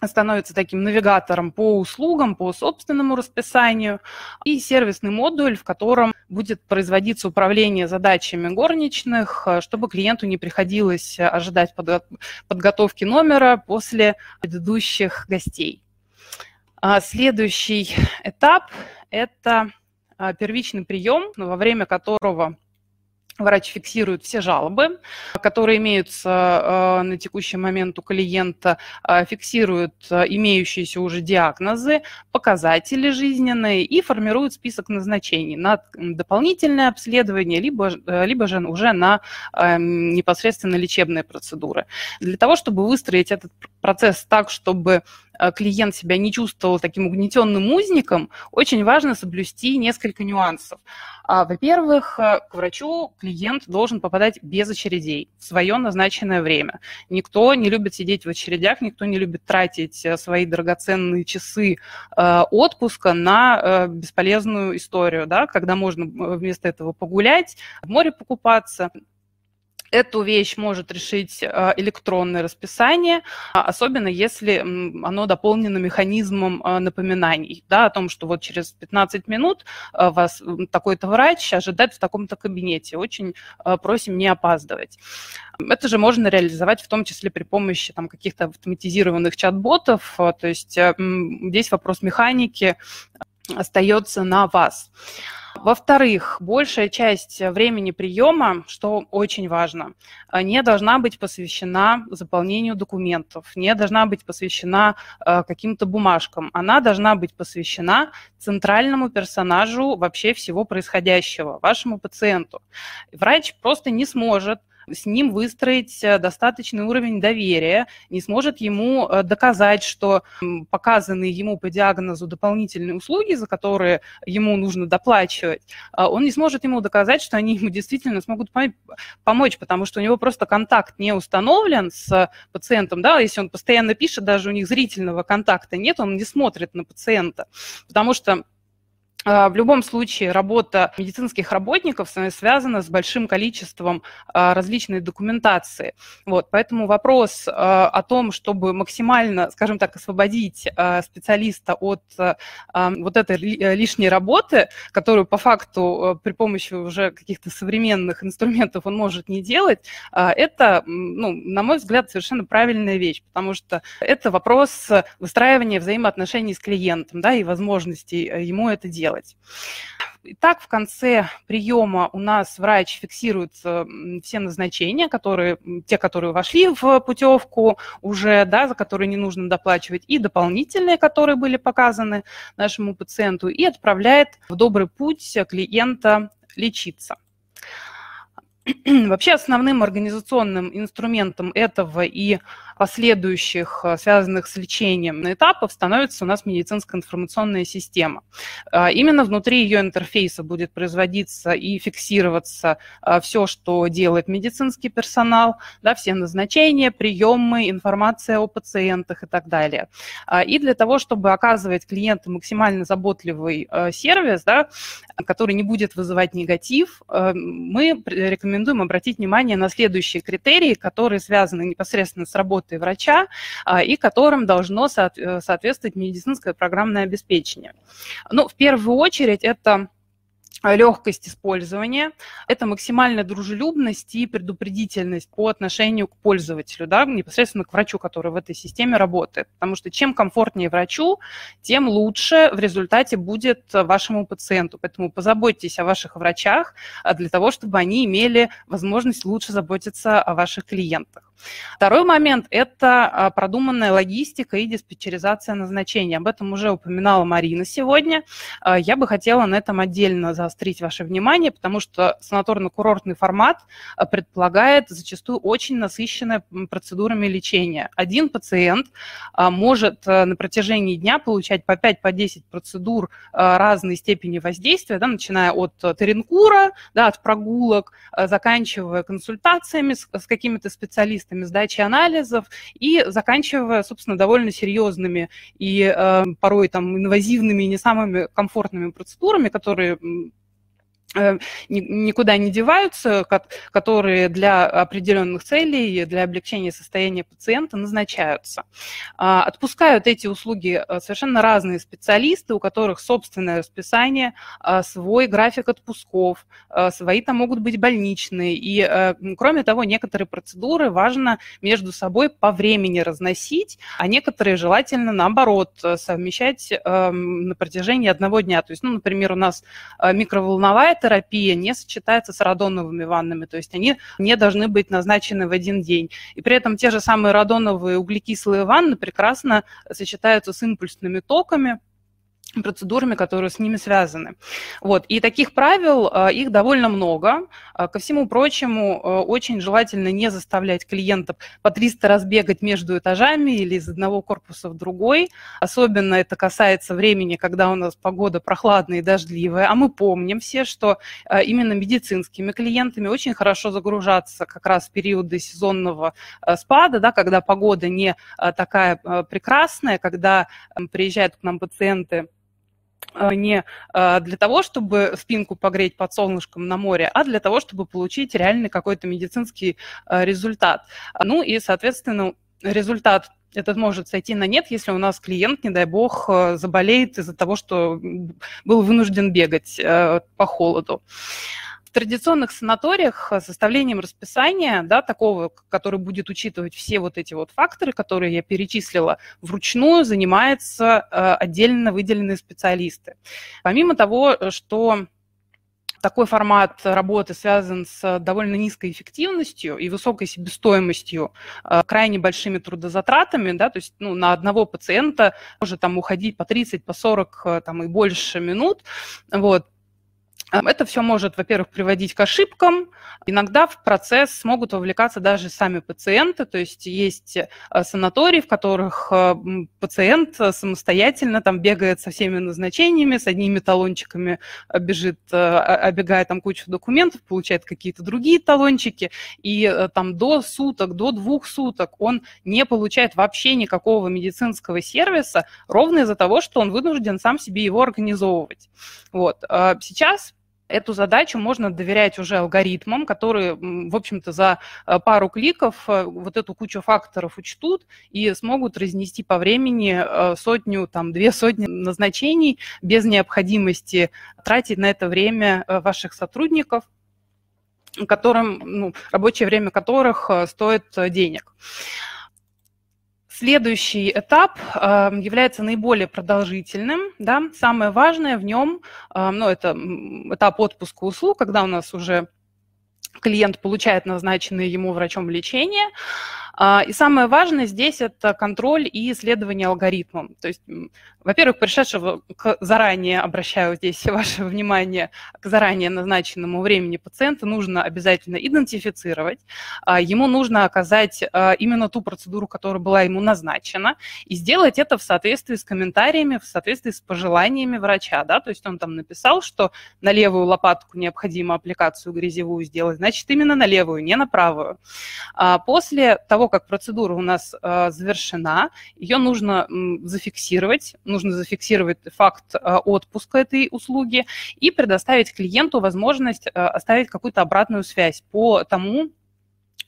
становится таким навигатором по услугам, по собственному расписанию, и сервисный модуль, в котором будет производиться управление задачами горничных, чтобы клиенту не приходилось ожидать подготовки номера после предыдущих гостей. А следующий этап – это а, первичный прием, во время которого Врач фиксирует все жалобы, которые имеются э, на текущий момент у клиента, э, фиксирует э, имеющиеся уже диагнозы, показатели жизненные и формирует список назначений на дополнительное обследование, либо, либо же уже на непосредственно лечебные процедуры. Для того, чтобы выстроить этот процесс так, чтобы Э, клиент себя не чувствовал таким угнетенным узником, очень важно соблюсти несколько нюансов. А, во-первых, э, к врачу клиент должен попадать без очередей в свое назначенное время. Никто не любит сидеть в очередях, никто не любит тратить э, свои драгоценные часы отпуска на бесполезную историю, да, когда можно вместо этого погулять, в море покупаться, Эту вещь может решить а, электронное расписание, а, особенно если оно дополнено механизмом а, напоминаний да, о том, что вот через 15 минут вас такой-то врач ожидает в таком-то кабинете. Очень просим не опаздывать. Это же можно реализовать в том числе при помощи там, каких-то автоматизированных чат-ботов. То есть здесь вопрос механики остается на вас. Во-вторых, большая часть времени приема, что очень важно, э, не должна быть посвящена заполнению документов, не должна быть посвящена э, каким-то бумажкам. Она должна быть посвящена центральному персонажу вообще всего происходящего, вашему пациенту. Врач просто не сможет с ним выстроить э, достаточный уровень доверия, не сможет ему э, доказать, что показанные ему по диагнозу дополнительные услуги, за которые ему нужно доплачивать, а он не сможет ему доказать, что они ему действительно смогут помочь, потому что у него просто контакт не установлен с пациентом, да, если он постоянно пишет, даже у них зрительного контакта нет, он не смотрит на пациента, потому что в любом случае работа медицинских работников связана с большим количеством а, различной документации. Вот, поэтому вопрос а, о том, чтобы максимально, скажем так, освободить специалиста от вот этой лишней работы, которую по факту при помощи уже каких-то современных инструментов он может не делать, это, ну, на мой взгляд, совершенно правильная вещь, потому что это вопрос выстраивания взаимоотношений с клиентом да, и возможностей ему это делать делать. Итак, в конце приема у нас врач фиксирует все назначения, которые, те, которые вошли в путевку уже, да, за которые не нужно доплачивать, и дополнительные, которые были показаны нашему пациенту, и отправляет в добрый путь клиента лечиться. Вообще основным организационным инструментом этого и последующих, э, связанных с лечением этапов, становится у нас медицинская информационная система. А, именно внутри ее интерфейса будет производиться и фиксироваться а, все, что делает медицинский персонал, да, все назначения, приемы, информация о пациентах и так далее. А, и для того, чтобы оказывать клиенту максимально заботливый сервис, да, который не будет вызывать негатив, мы рекомендуем обратить внимание на следующие критерии, которые связаны непосредственно с работой врача а, и которым должно соответствовать медицинское программное обеспечение. Ну, в первую очередь это легкость использования, это максимальная дружелюбность и предупредительность по отношению к пользователю, да, непосредственно к врачу, который в этой системе работает. Потому что чем комфортнее врачу, тем лучше в результате будет вашему пациенту. Поэтому позаботьтесь о ваших врачах а, для того, чтобы они имели возможность лучше заботиться о ваших клиентах. Второй момент – это а, продуманная логистика и диспетчеризация назначений. Об этом уже упоминала Марина сегодня. А, я бы хотела на этом отдельно заострить ваше внимание, потому что санаторно-курортный формат а, предполагает зачастую очень насыщенное процедурами лечения. Один пациент может на протяжении дня получать по 5-10 по процедур разной степени воздействия, да, начиная от теренкура, да, от прогулок, заканчивая консультациями с, с какими-то специалистами, специалистами сдачи анализов и заканчивая, собственно, довольно серьезными и э, порой там инвазивными, не самыми комфортными процедурами, которые никуда не деваются, которые для определенных целей, для облегчения состояния пациента назначаются. А, отпускают эти услуги э, совершенно разные специалисты, у которых собственное расписание, а, свой график отпусков, а, свои там могут быть больничные. И, кроме того, некоторые процедуры важно между собой по времени разносить, а некоторые желательно, наоборот, совмещать эм, на протяжении одного дня. То есть, ну, например, у нас микроволновая терапия не сочетается с радоновыми ваннами, то есть они не должны быть назначены в один день. И при этом те же самые радоновые углекислые ванны прекрасно сочетаются с импульсными токами, процедурами, которые с ними связаны. Вот. И таких правил, а, их довольно много. А, ко всему прочему, а, очень желательно не заставлять клиентов по 300 раз бегать между этажами или из одного корпуса в другой. Особенно это касается времени, когда у нас погода прохладная и дождливая. А мы помним все, что именно медицинскими клиентами очень хорошо загружаться как раз в периоды сезонного спада, да, когда погода не такая прекрасная, когда приезжают к нам пациенты не э, для того, чтобы спинку погреть под солнышком на море, а для того, чтобы получить реальный какой-то медицинский э, результат. Ну и, соответственно, результат этот может сойти на нет, если у нас клиент, не дай бог, заболеет из-за того, что был вынужден бегать по холоду традиционных санаториях э, составлением расписания, да, такого, который будет учитывать все вот эти вот факторы, которые я перечислила, вручную занимаются э, отдельно выделенные специалисты. Помимо того, что такой формат работы связан с довольно низкой эффективностью и высокой себестоимостью, э, крайне большими трудозатратами, да, то есть ну, на одного пациента может там уходить по 30, по 40 там, и больше минут, вот, это все может, во-первых, приводить к ошибкам. Иногда в процесс могут вовлекаться даже сами пациенты. То есть есть э, санатории, в которых э, пациент самостоятельно там бегает со всеми назначениями, с одними талончиками э, бежит, оббегает там кучу документов, получает какие-то другие талончики. И там до суток, до двух суток он не получает вообще никакого медицинского сервиса, ровно из-за того, что он вынужден сам себе его организовывать. Вот. Сейчас Эту задачу можно доверять уже алгоритмам, которые, в общем-то, за э, пару кликов э, вот эту кучу факторов учтут и смогут разнести по времени э, сотню, там, две сотни назначений без необходимости тратить на это время ваших сотрудников, которым, ну, рабочее время которых стоит денег. Следующий этап э, является наиболее продолжительным. Да? Самое важное в нем, э, ну, это этап отпуска услуг, когда у нас уже клиент получает назначенное ему врачом лечение. А, и самое важное здесь это контроль и исследование алгоритмом. То есть, во-первых, пришедшего к заранее, обращаю здесь ваше внимание, к заранее назначенному времени пациента нужно обязательно идентифицировать, а, ему нужно оказать а, именно ту процедуру, которая была ему назначена, и сделать это в соответствии с комментариями, в соответствии с пожеланиями врача. Да? То есть он там написал, что на левую лопатку необходимо аппликацию грязевую сделать, значит, именно на левую, не на правую. После того, как процедура у нас завершена, ее нужно зафиксировать, нужно зафиксировать факт отпуска этой услуги и предоставить клиенту возможность оставить какую-то обратную связь по тому,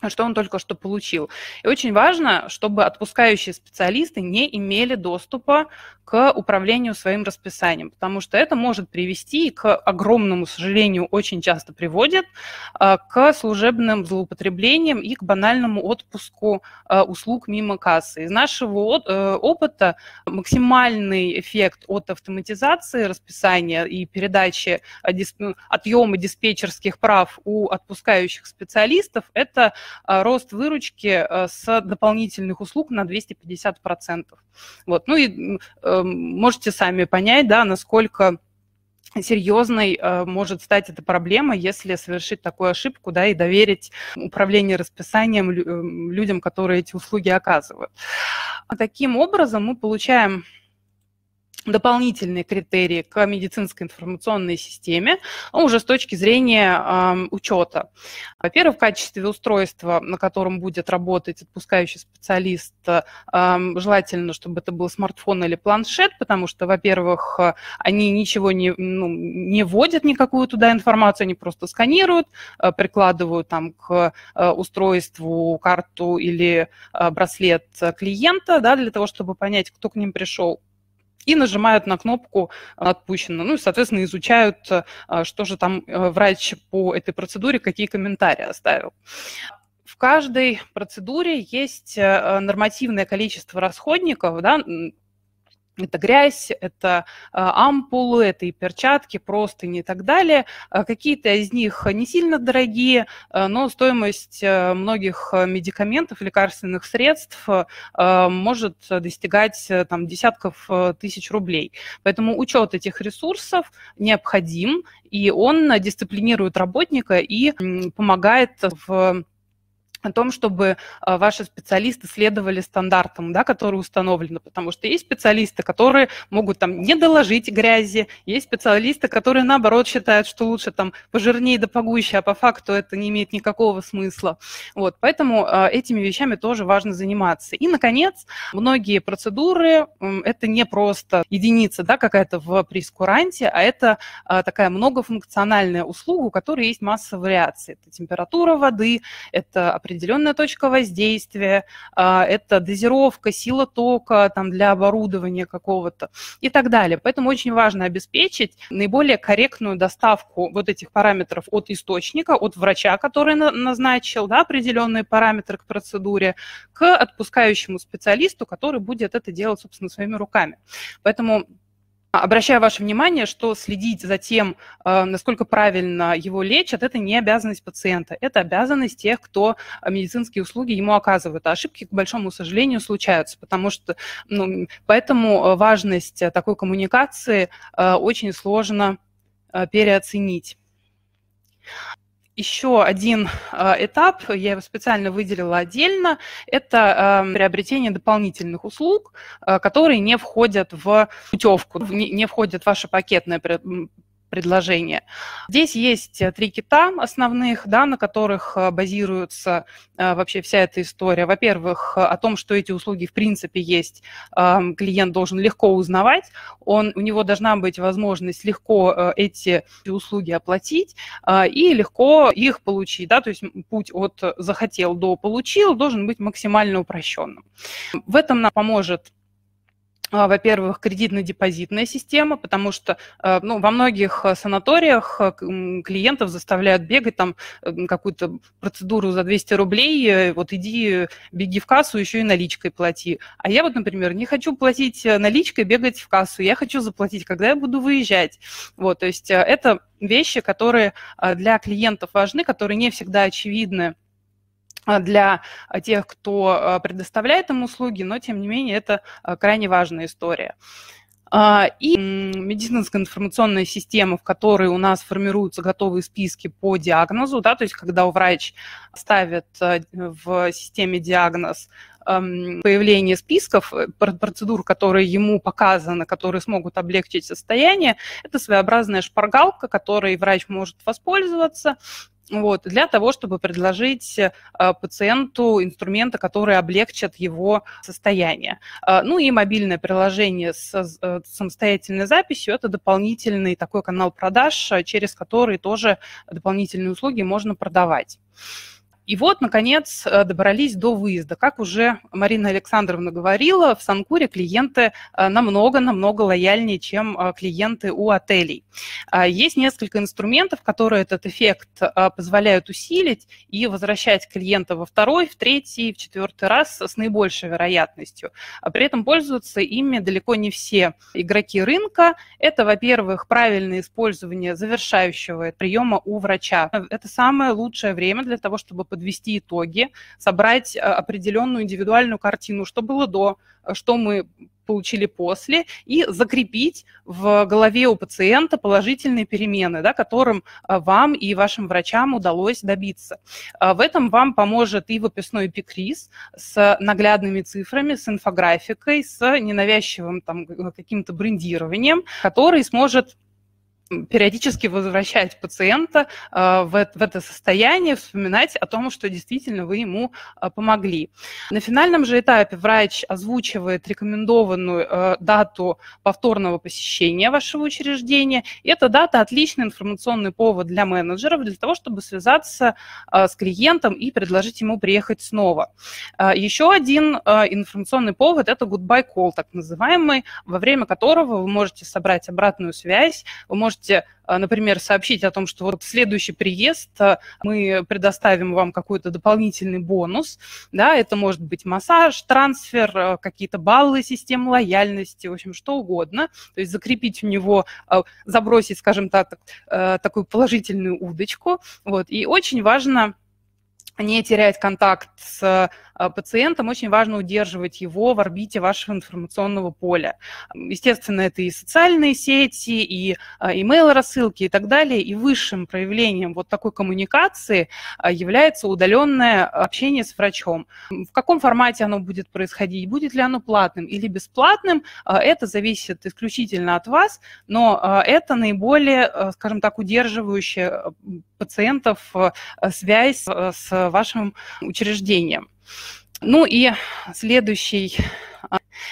что он только что получил. И очень важно, чтобы отпускающие специалисты не имели доступа к управлению своим расписанием, потому что это может привести к огромному сожалению, очень часто приводит а, к служебным злоупотреблениям и к банальному отпуску а, услуг мимо кассы. Из нашего э, опыта максимальный эффект от автоматизации расписания и передачи а, отъема диспетчерских прав у отпускающих специалистов – это рост выручки с дополнительных услуг на 250%. Вот. Ну и э, можете сами понять, да, насколько серьезной э, может стать эта проблема, если совершить такую ошибку, да, и доверить управление расписанием э, людям, которые эти услуги оказывают. А таким образом мы получаем дополнительные критерии к медицинской информационной системе, а уже с точки зрения учета. Во-первых, в качестве устройства, на котором будет работать отпускающий специалист, желательно, чтобы это был смартфон или планшет, потому что, во-первых, они ничего не, ну, не вводят никакую туда информацию, они просто сканируют, э, прикладывают там к э, устройству карту или э, браслет клиента, да, для того, чтобы понять, кто к ним пришел и нажимают на кнопку «Отпущено». Ну и, соответственно, изучают, э, что же там э, врач по этой процедуре, какие комментарии оставил. В каждой процедуре есть э, нормативное количество расходников, да, это грязь, это а, ампулы, это и перчатки, простыни и так далее. А, какие-то из них не сильно дорогие, а, но стоимость многих медикаментов, лекарственных средств может достигать там, десятков тысяч рублей. Поэтому учет этих ресурсов необходим, и он дисциплинирует работника и помогает в о том, чтобы а, ваши специалисты следовали стандартам, да, которые установлены, потому что есть специалисты, которые могут там не доложить грязи, есть специалисты, которые наоборот считают, что лучше там пожирнее да погуще, а по факту это не имеет никакого смысла. Вот, поэтому э, этими вещами тоже важно заниматься. И, наконец, многие процедуры э, это не просто единица, да, какая-то в прескуранте, а это э, такая многофункциональная услуга, у которой есть масса вариаций. Это температура воды, это определенная точка воздействия, а, это дозировка, сила тока там, для оборудования какого-то и так далее. Поэтому очень важно обеспечить наиболее корректную доставку вот этих параметров от источника, от врача, который назначил да, определенные параметры к процедуре, к отпускающему специалисту, который будет это делать, собственно, своими руками. Поэтому Обращаю ваше внимание, что следить за тем, э, насколько правильно его лечат, это не обязанность пациента, это обязанность тех, кто медицинские услуги ему оказывает. А ошибки, к большому сожалению, случаются, потому что ну, поэтому э, важность такой коммуникации э, очень сложно переоценить еще один э, этап, я его специально выделила отдельно, это э, приобретение дополнительных услуг, э, которые не входят в путевку, не входят в ваше пакетное предложения. Здесь есть э, три кита основных, да, на которых э, базируется э, вообще вся эта история. Во-первых, о том, что эти услуги в принципе есть, клиент должен легко узнавать, он, у него должна быть возможность легко эти услуги оплатить и легко их получить. Да, то есть путь от захотел до получил должен быть максимально упрощенным. В этом нам поможет во-первых, кредитно-депозитная система, потому что а, ну, во многих а, санаториях клиентов заставляют бегать там какую-то процедуру за 200 рублей, э, вот иди, беги в кассу, еще и наличкой плати. А я вот, например, не хочу платить э, наличкой, бегать в кассу, я хочу заплатить, когда я буду выезжать. Вот, то есть э, это вещи, которые для клиентов важны, которые не всегда очевидны для тех, кто предоставляет им услуги, но тем не менее это крайне важная история. А, и медицинская информационная система, в которой у нас формируются готовые списки по диагнозу, да, то есть когда врач ставит в системе диагноз появление списков, э, процедур, которые ему показаны, которые смогут облегчить состояние, это своеобразная шпаргалка, которой врач может воспользоваться вот, для того, чтобы предложить э, пациенту инструменты, которые облегчат его состояние. Э, ну и мобильное приложение с э, самостоятельной записью – это дополнительный такой канал продаж, через который тоже дополнительные услуги можно продавать. И вот, наконец, э, добрались до выезда. Как уже Марина Александровна говорила, в Санкуре клиенты э, намного-намного лояльнее, чем э, клиенты у отелей. А, есть несколько инструментов, которые этот эффект позволяют усилить и возвращать клиента во второй, в третий, в четвертый раз с наибольшей вероятностью. А при этом пользуются ими далеко не все игроки рынка. Это, во-первых, правильное использование завершающего приема у врача. Это самое лучшее время для того, чтобы итоги, собрать э, определенную индивидуальную картину, что было до, э, что мы получили после, и закрепить в голове у пациента положительные перемены, да, которым э, вам и вашим врачам удалось добиться. В этом вам поможет и выписной эпикриз с наглядными цифрами, с инфографикой, с ненавязчивым там, каким-то брендированием, который сможет периодически возвращать пациента э, в это состояние, вспоминать о том, что действительно вы ему э, помогли. На финальном же этапе врач озвучивает рекомендованную э, дату повторного посещения вашего учреждения. И эта дата отличный информационный повод для менеджеров, для того, чтобы связаться с клиентом и предложить ему приехать снова. Еще один информационный повод – это goodbye call, так называемый, во время которого вы можете собрать обратную связь, вы можете можете, а, например, сообщить о том, что вот в следующий приезд а, мы предоставим вам какой-то дополнительный бонус, да, это может быть массаж, трансфер, а, какие-то баллы системы лояльности, в общем, что угодно, то есть закрепить у него, забросить, скажем так, такую положительную удочку, вот, и очень важно не терять контакт с пациентам, очень важно удерживать его в орбите вашего информационного поля. Естественно, это и социальные сети, и email-рассылки и так далее. И высшим проявлением вот такой коммуникации а, является удаленное общение с врачом. В каком формате оно будет происходить, будет ли оно платным или бесплатным, это зависит исключительно от вас, но это наиболее, скажем так, удерживающая пациентов связь с вашим учреждением. Ну и следующий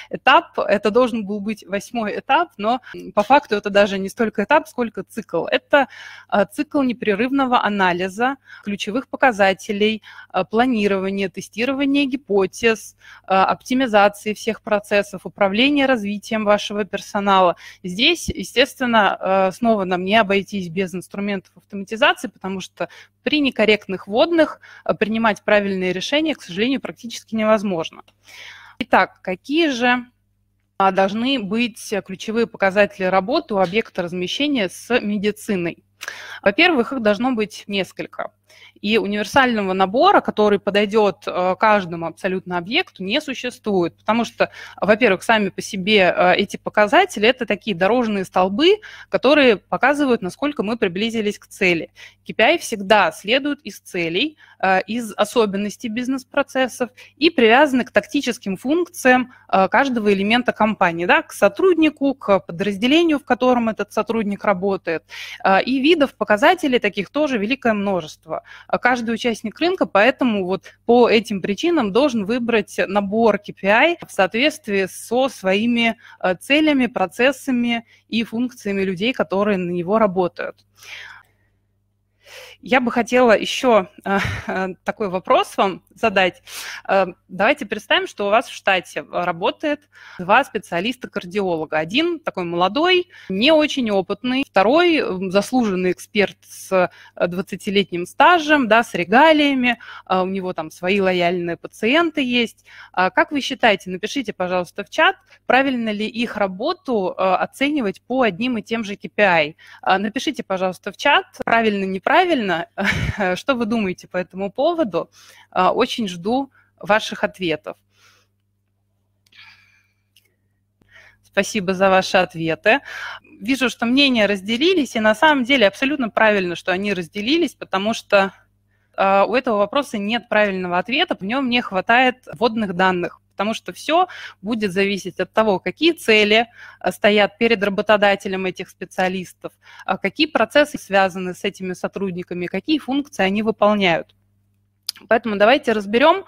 этап. Это должен был быть восьмой этап, но по факту это даже не столько этап, сколько цикл. Это а, цикл непрерывного анализа ключевых показателей, а, планирования, тестирования гипотез, а, оптимизации всех процессов, управления развитием вашего персонала. Здесь, естественно, снова нам не обойтись без инструментов автоматизации, потому что при некорректных водных принимать правильные решения, к сожалению, практически невозможно. Итак, какие же а, должны быть ключевые показатели работы у объекта размещения с медициной? Во-первых, их должно быть несколько. И универсального набора, который подойдет э, каждому абсолютно объекту, не существует. Потому что, во-первых, сами по себе э, эти показатели – это такие дорожные столбы, которые показывают, насколько мы приблизились к цели. KPI всегда следует из целей, э, из особенностей бизнес-процессов и привязаны к тактическим функциям каждого элемента компании, да, к сотруднику, к подразделению, в котором этот сотрудник работает. И видов показателей таких тоже великое множество. А каждый участник рынка, поэтому вот по этим причинам должен выбрать набор KPI в соответствии со своими э, целями, процессами и функциями людей, которые на него работают. Я бы хотела еще э, э, такой вопрос вам задать. Э, давайте представим, что у вас в штате работает два специалиста-кардиолога. Один такой молодой, не очень опытный, второй заслуженный эксперт с 20-летним стажем, да, с регалиями, у него там свои лояльные пациенты есть. Как вы считаете, напишите, пожалуйста, в чат, правильно ли их работу оценивать по одним и тем же KPI. Напишите, пожалуйста, в чат, правильно, неправильно, что вы думаете по этому поводу. Очень жду ваших ответов. Спасибо за ваши ответы. Вижу, что мнения разделились, и на самом деле абсолютно правильно, что они разделились, потому что э, у этого вопроса нет правильного ответа, в нем не хватает вводных данных потому что все будет зависеть от того, какие цели а, стоят перед работодателем этих специалистов, а какие процессы связаны с этими сотрудниками, какие функции они выполняют. Поэтому давайте разберем,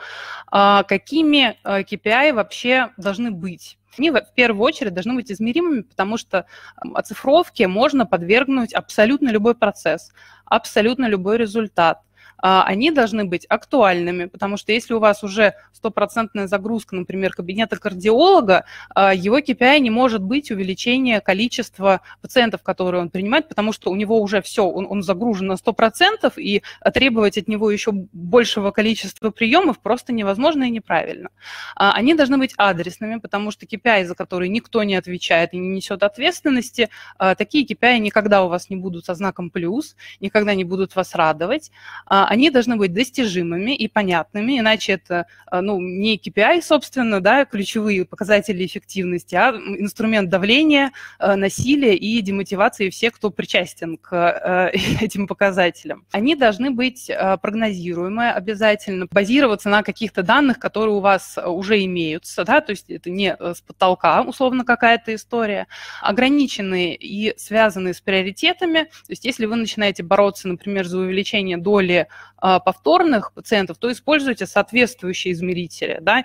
какими KPI вообще должны быть они в первую очередь должны быть измеримыми, потому что оцифровке можно подвергнуть абсолютно любой процесс, абсолютно любой результат. А, они должны быть актуальными, потому что если у вас уже стопроцентная загрузка, например, кабинета кардиолога, а, его KPI не может быть увеличение количества пациентов, которые он принимает, потому что у него уже все, он, он загружен на 100%, и требовать от него еще большего количества приемов просто невозможно и неправильно. А, они должны быть адресными, потому что KPI, за которые никто не отвечает и не несет ответственности, такие KPI никогда у вас не будут со знаком плюс, никогда не будут вас радовать они должны быть достижимыми и понятными, иначе это э, ну, не KPI, собственно, да, ключевые показатели эффективности, а инструмент давления, э, насилия и демотивации всех, кто причастен к э, этим показателям. Они должны быть прогнозируемые обязательно, базироваться на каких-то данных, которые у вас уже имеются, да, то есть это не с потолка, условно, какая-то история, ограниченные и связанные с приоритетами, то есть если вы начинаете бороться, например, за увеличение доли повторных пациентов, то используйте соответствующие измерители. Да.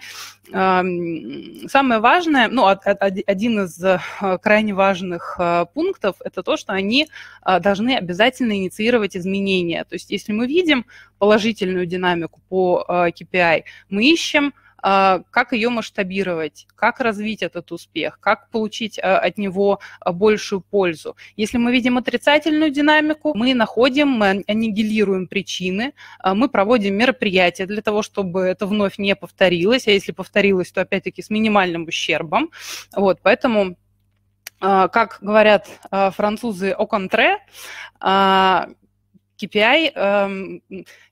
Самое важное, ну, один из э, крайне важных э, пунктов, это то, что они а, должны обязательно инициировать изменения. То есть если мы видим положительную динамику по KPI, э, мы ищем а, как ее масштабировать, как развить этот успех, как получить а, от него а, большую пользу. Если мы видим отрицательную динамику, мы находим, мы аннигилируем причины, мы проводим мероприятия для того, чтобы это вновь не повторилось, а если повторилось, то опять-таки с минимальным ущербом. Вот, поэтому как говорят французы «au contraire», KPI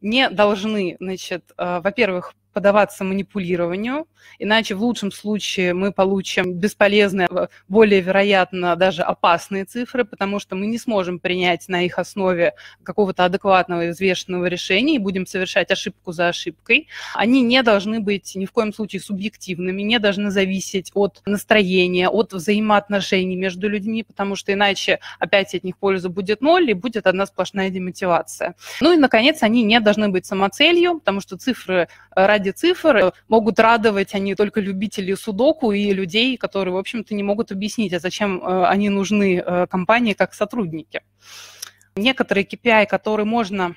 не должны, значит, во-первых, подаваться манипулированию, иначе в лучшем случае мы получим бесполезные, более вероятно даже опасные цифры, потому что мы не сможем принять на их основе какого-то адекватного и взвешенного решения и будем совершать ошибку за ошибкой. Они не должны быть ни в коем случае субъективными, не должны зависеть от настроения, от взаимоотношений между людьми, потому что иначе опять от них польза будет ноль и будет одна сплошная демотивация. Ну и, наконец, они не должны быть самоцелью, потому что цифры ради ради цифр могут радовать они только любителей судоку и людей, которые, в общем-то, не могут объяснить, а зачем э, они нужны э, компании как сотрудники. Некоторые KPI, которые можно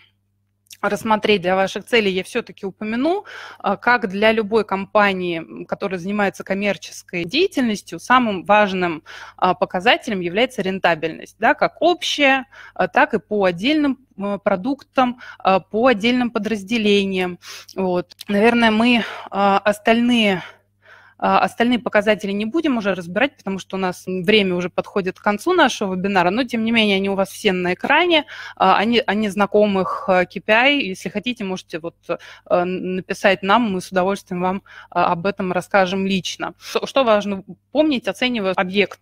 рассмотреть для ваших целей, я все-таки упомяну, э, как для любой компании, которая занимается коммерческой деятельностью, самым важным показателем является рентабельность, да, как общая, так и по отдельным продуктам по отдельным подразделениям. Вот. Наверное, мы остальные а, остальные показатели не будем уже разбирать, потому что у нас время уже подходит к концу нашего вебинара, но тем не менее они у вас все на экране, а, они, они знакомых KPI, если хотите, можете вот написать нам, мы с удовольствием вам об этом расскажем лично. Что важно помнить, оценивая объект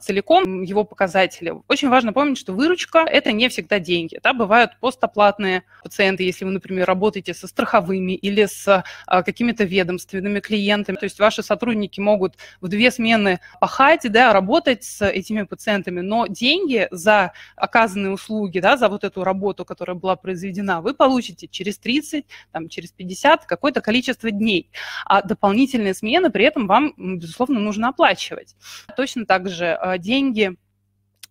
целиком, его показатели. Очень важно помнить, что выручка – это не всегда деньги. Да? Бывают постоплатные пациенты, если вы, например, работаете со страховыми или с какими-то ведомственными клиентами, то есть ваши сотрудники могут в две смены пахать, да, работать с этими пациентами, но деньги за оказанные услуги, да, за вот эту работу, которая была произведена, вы получите через 30, там, через 50, какое-то количество дней. А дополнительные смены при этом вам, безусловно, нужно оплачивать. Точно так же а, деньги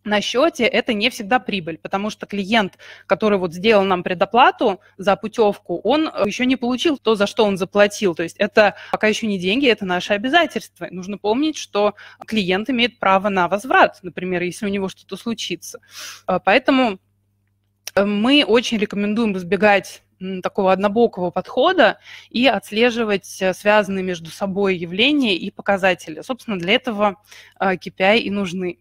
на счете это не всегда прибыль, потому что клиент, который вот сделал нам предоплату за путевку, он э, еще не получил то, за что он заплатил. То есть это пока еще не деньги, это наши обязательства. Нужно помнить, что клиент имеет право на возврат, например, если у него что-то случится. Э, поэтому э, мы очень рекомендуем избегать такого однобокого подхода и отслеживать связанные между собой явления и показатели. Собственно, для этого KPI и нужны.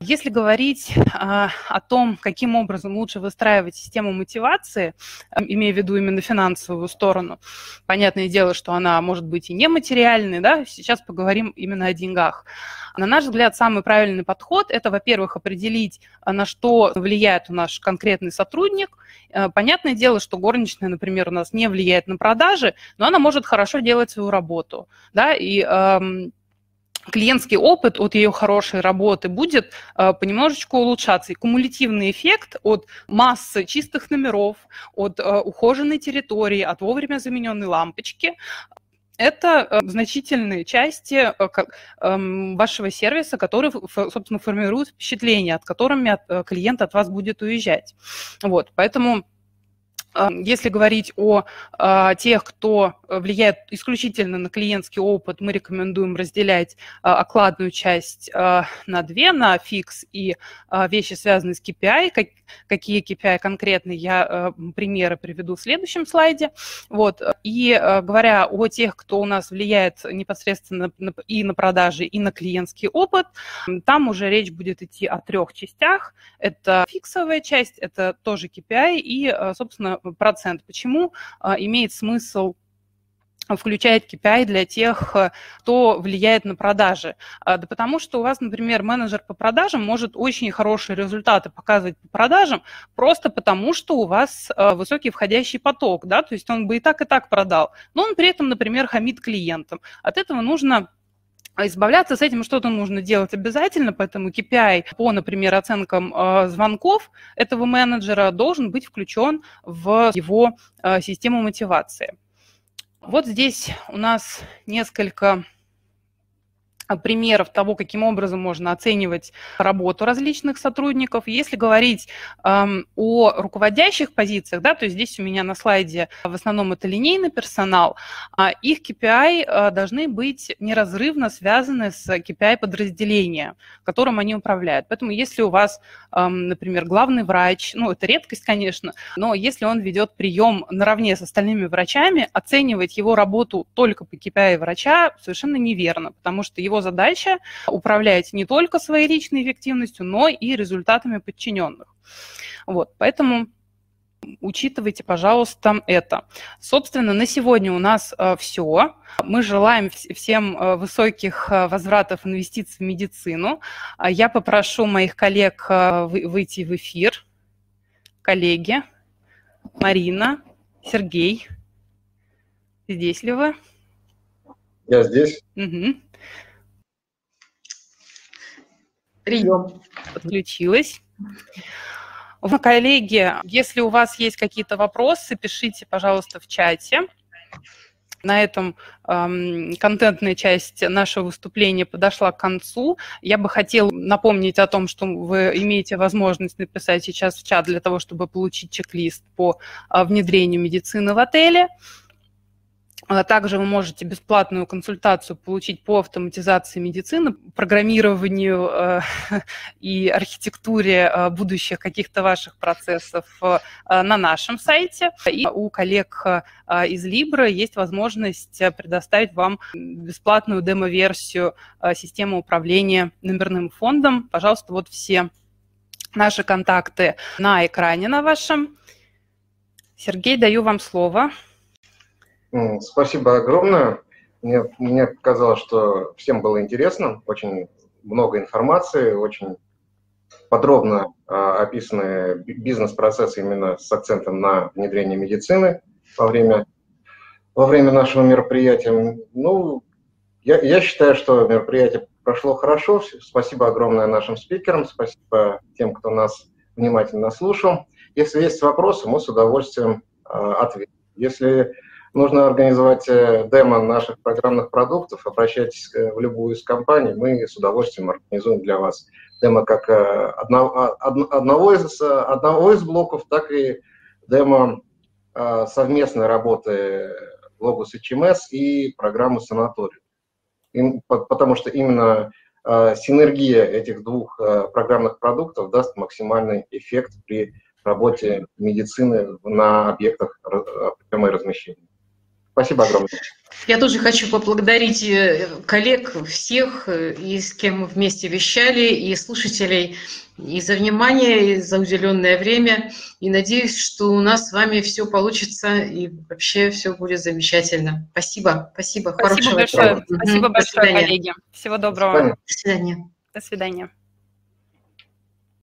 Если говорить а, о том, каким образом лучше выстраивать систему мотивации, имея в виду именно финансовую сторону, понятное дело, что она может быть и нематериальной, да, сейчас поговорим именно о деньгах. На наш взгляд, самый правильный подход – это, во-первых, определить, на что влияет наш конкретный сотрудник. Э, понятное дело, что горничная, например, у нас не влияет на продажи, но она может хорошо делать свою работу, да, и эм, клиентский опыт от ее хорошей работы будет э, понемножечку улучшаться. И кумулятивный эффект от массы чистых номеров, от э, ухоженной территории, от вовремя замененной лампочки это э, значительные части э, эм, вашего сервиса, которые, собственно, формируют впечатление, от которыми э, клиент от вас будет уезжать. Вот, поэтому если говорить о а, тех, кто влияет исключительно на клиентский опыт, мы рекомендуем разделять а, окладную часть а, на две, на фикс и вещи, связанные с KPI. Как, какие KPI конкретные, я примеры приведу в следующем слайде. Вот. И говоря о тех, кто у нас влияет непосредственно и на продажи, и на клиентский опыт, там уже речь будет идти о трех частях. Это фиксовая часть, это тоже KPI и, собственно, процент. Почему а, имеет смысл включает KPI для тех, кто влияет на продажи. А, да потому что у вас, например, менеджер по продажам может очень хорошие результаты показывать по продажам просто потому, что у вас а, высокий входящий поток, да, то есть он бы и так, и так продал, но он при этом, например, хамит клиентам. От этого нужно а избавляться с этим что-то нужно делать обязательно, поэтому KPI по, например, оценкам э, звонков этого менеджера должен быть включен в его э, систему мотивации. Вот здесь у нас несколько а, примеров того, каким образом можно оценивать работу различных сотрудников. Если говорить эм, о руководящих позициях, да, то есть здесь у меня на слайде в основном это линейный персонал, э, их KPI э, должны быть неразрывно связаны с KPI подразделения, которым они управляют. Поэтому если у вас, эм, например, главный врач, ну это редкость, конечно, но если он ведет прием наравне с остальными врачами, оценивать его работу только по KPI врача совершенно неверно, потому что его задача управлять не только своей личной эффективностью, но и результатами подчиненных. Вот, поэтому Учитывайте, пожалуйста, это. Собственно, на сегодня у нас э, все. Мы желаем всем э, высоких э, возвратов инвестиций в медицину. А я попрошу моих коллег выйти в эфир. Коллеги, Марина, Сергей, здесь ли вы? Я здесь. Угу. Прием. Подключилась. Коллеги, если у вас есть какие-то вопросы, пишите, пожалуйста, в чате. На этом эм, контентная часть нашего выступления подошла к концу. Я бы хотела напомнить о том, что вы имеете возможность написать сейчас в чат для того, чтобы получить чек-лист по э, внедрению медицины в отеле. Также вы можете бесплатную консультацию получить по автоматизации медицины, программированию э, и архитектуре э, будущих каких-то ваших процессов э, на нашем сайте. И у коллег из Libra есть возможность предоставить вам бесплатную демо-версию системы управления номерным фондом. Пожалуйста, вот все наши контакты на экране на вашем. Сергей, даю вам слово. Спасибо огромное. Мне, мне казалось, что всем было интересно, очень много информации, очень подробно э, описаны бизнес-процессы именно с акцентом на внедрение медицины во время, во время нашего мероприятия. Ну, я, я считаю, что мероприятие прошло хорошо. Спасибо огромное нашим спикерам, спасибо тем, кто нас внимательно слушал. Если есть вопросы, мы с удовольствием э, ответим. Если нужно организовать э, демо наших программных продуктов, обращайтесь э, в любую из компаний, мы с удовольствием организуем для вас демо как э, одного, одного, из, одного из блоков, так и демо совместной работы Logos HMS и программы Санаторий. Потому что именно синергия этих двух программных продуктов даст максимальный эффект при работе медицины на объектах приема размещения. Спасибо огромное. Я тоже хочу поблагодарить э, коллег всех, э, и с кем мы вместе вещали, и слушателей, и за внимание, и за уделенное время. И надеюсь, что у нас с вами все получится, и вообще все будет замечательно. Спасибо. Спасибо. Спасибо большое. Спасибо большое, коллеги. Всего доброго. До свидания. До свидания.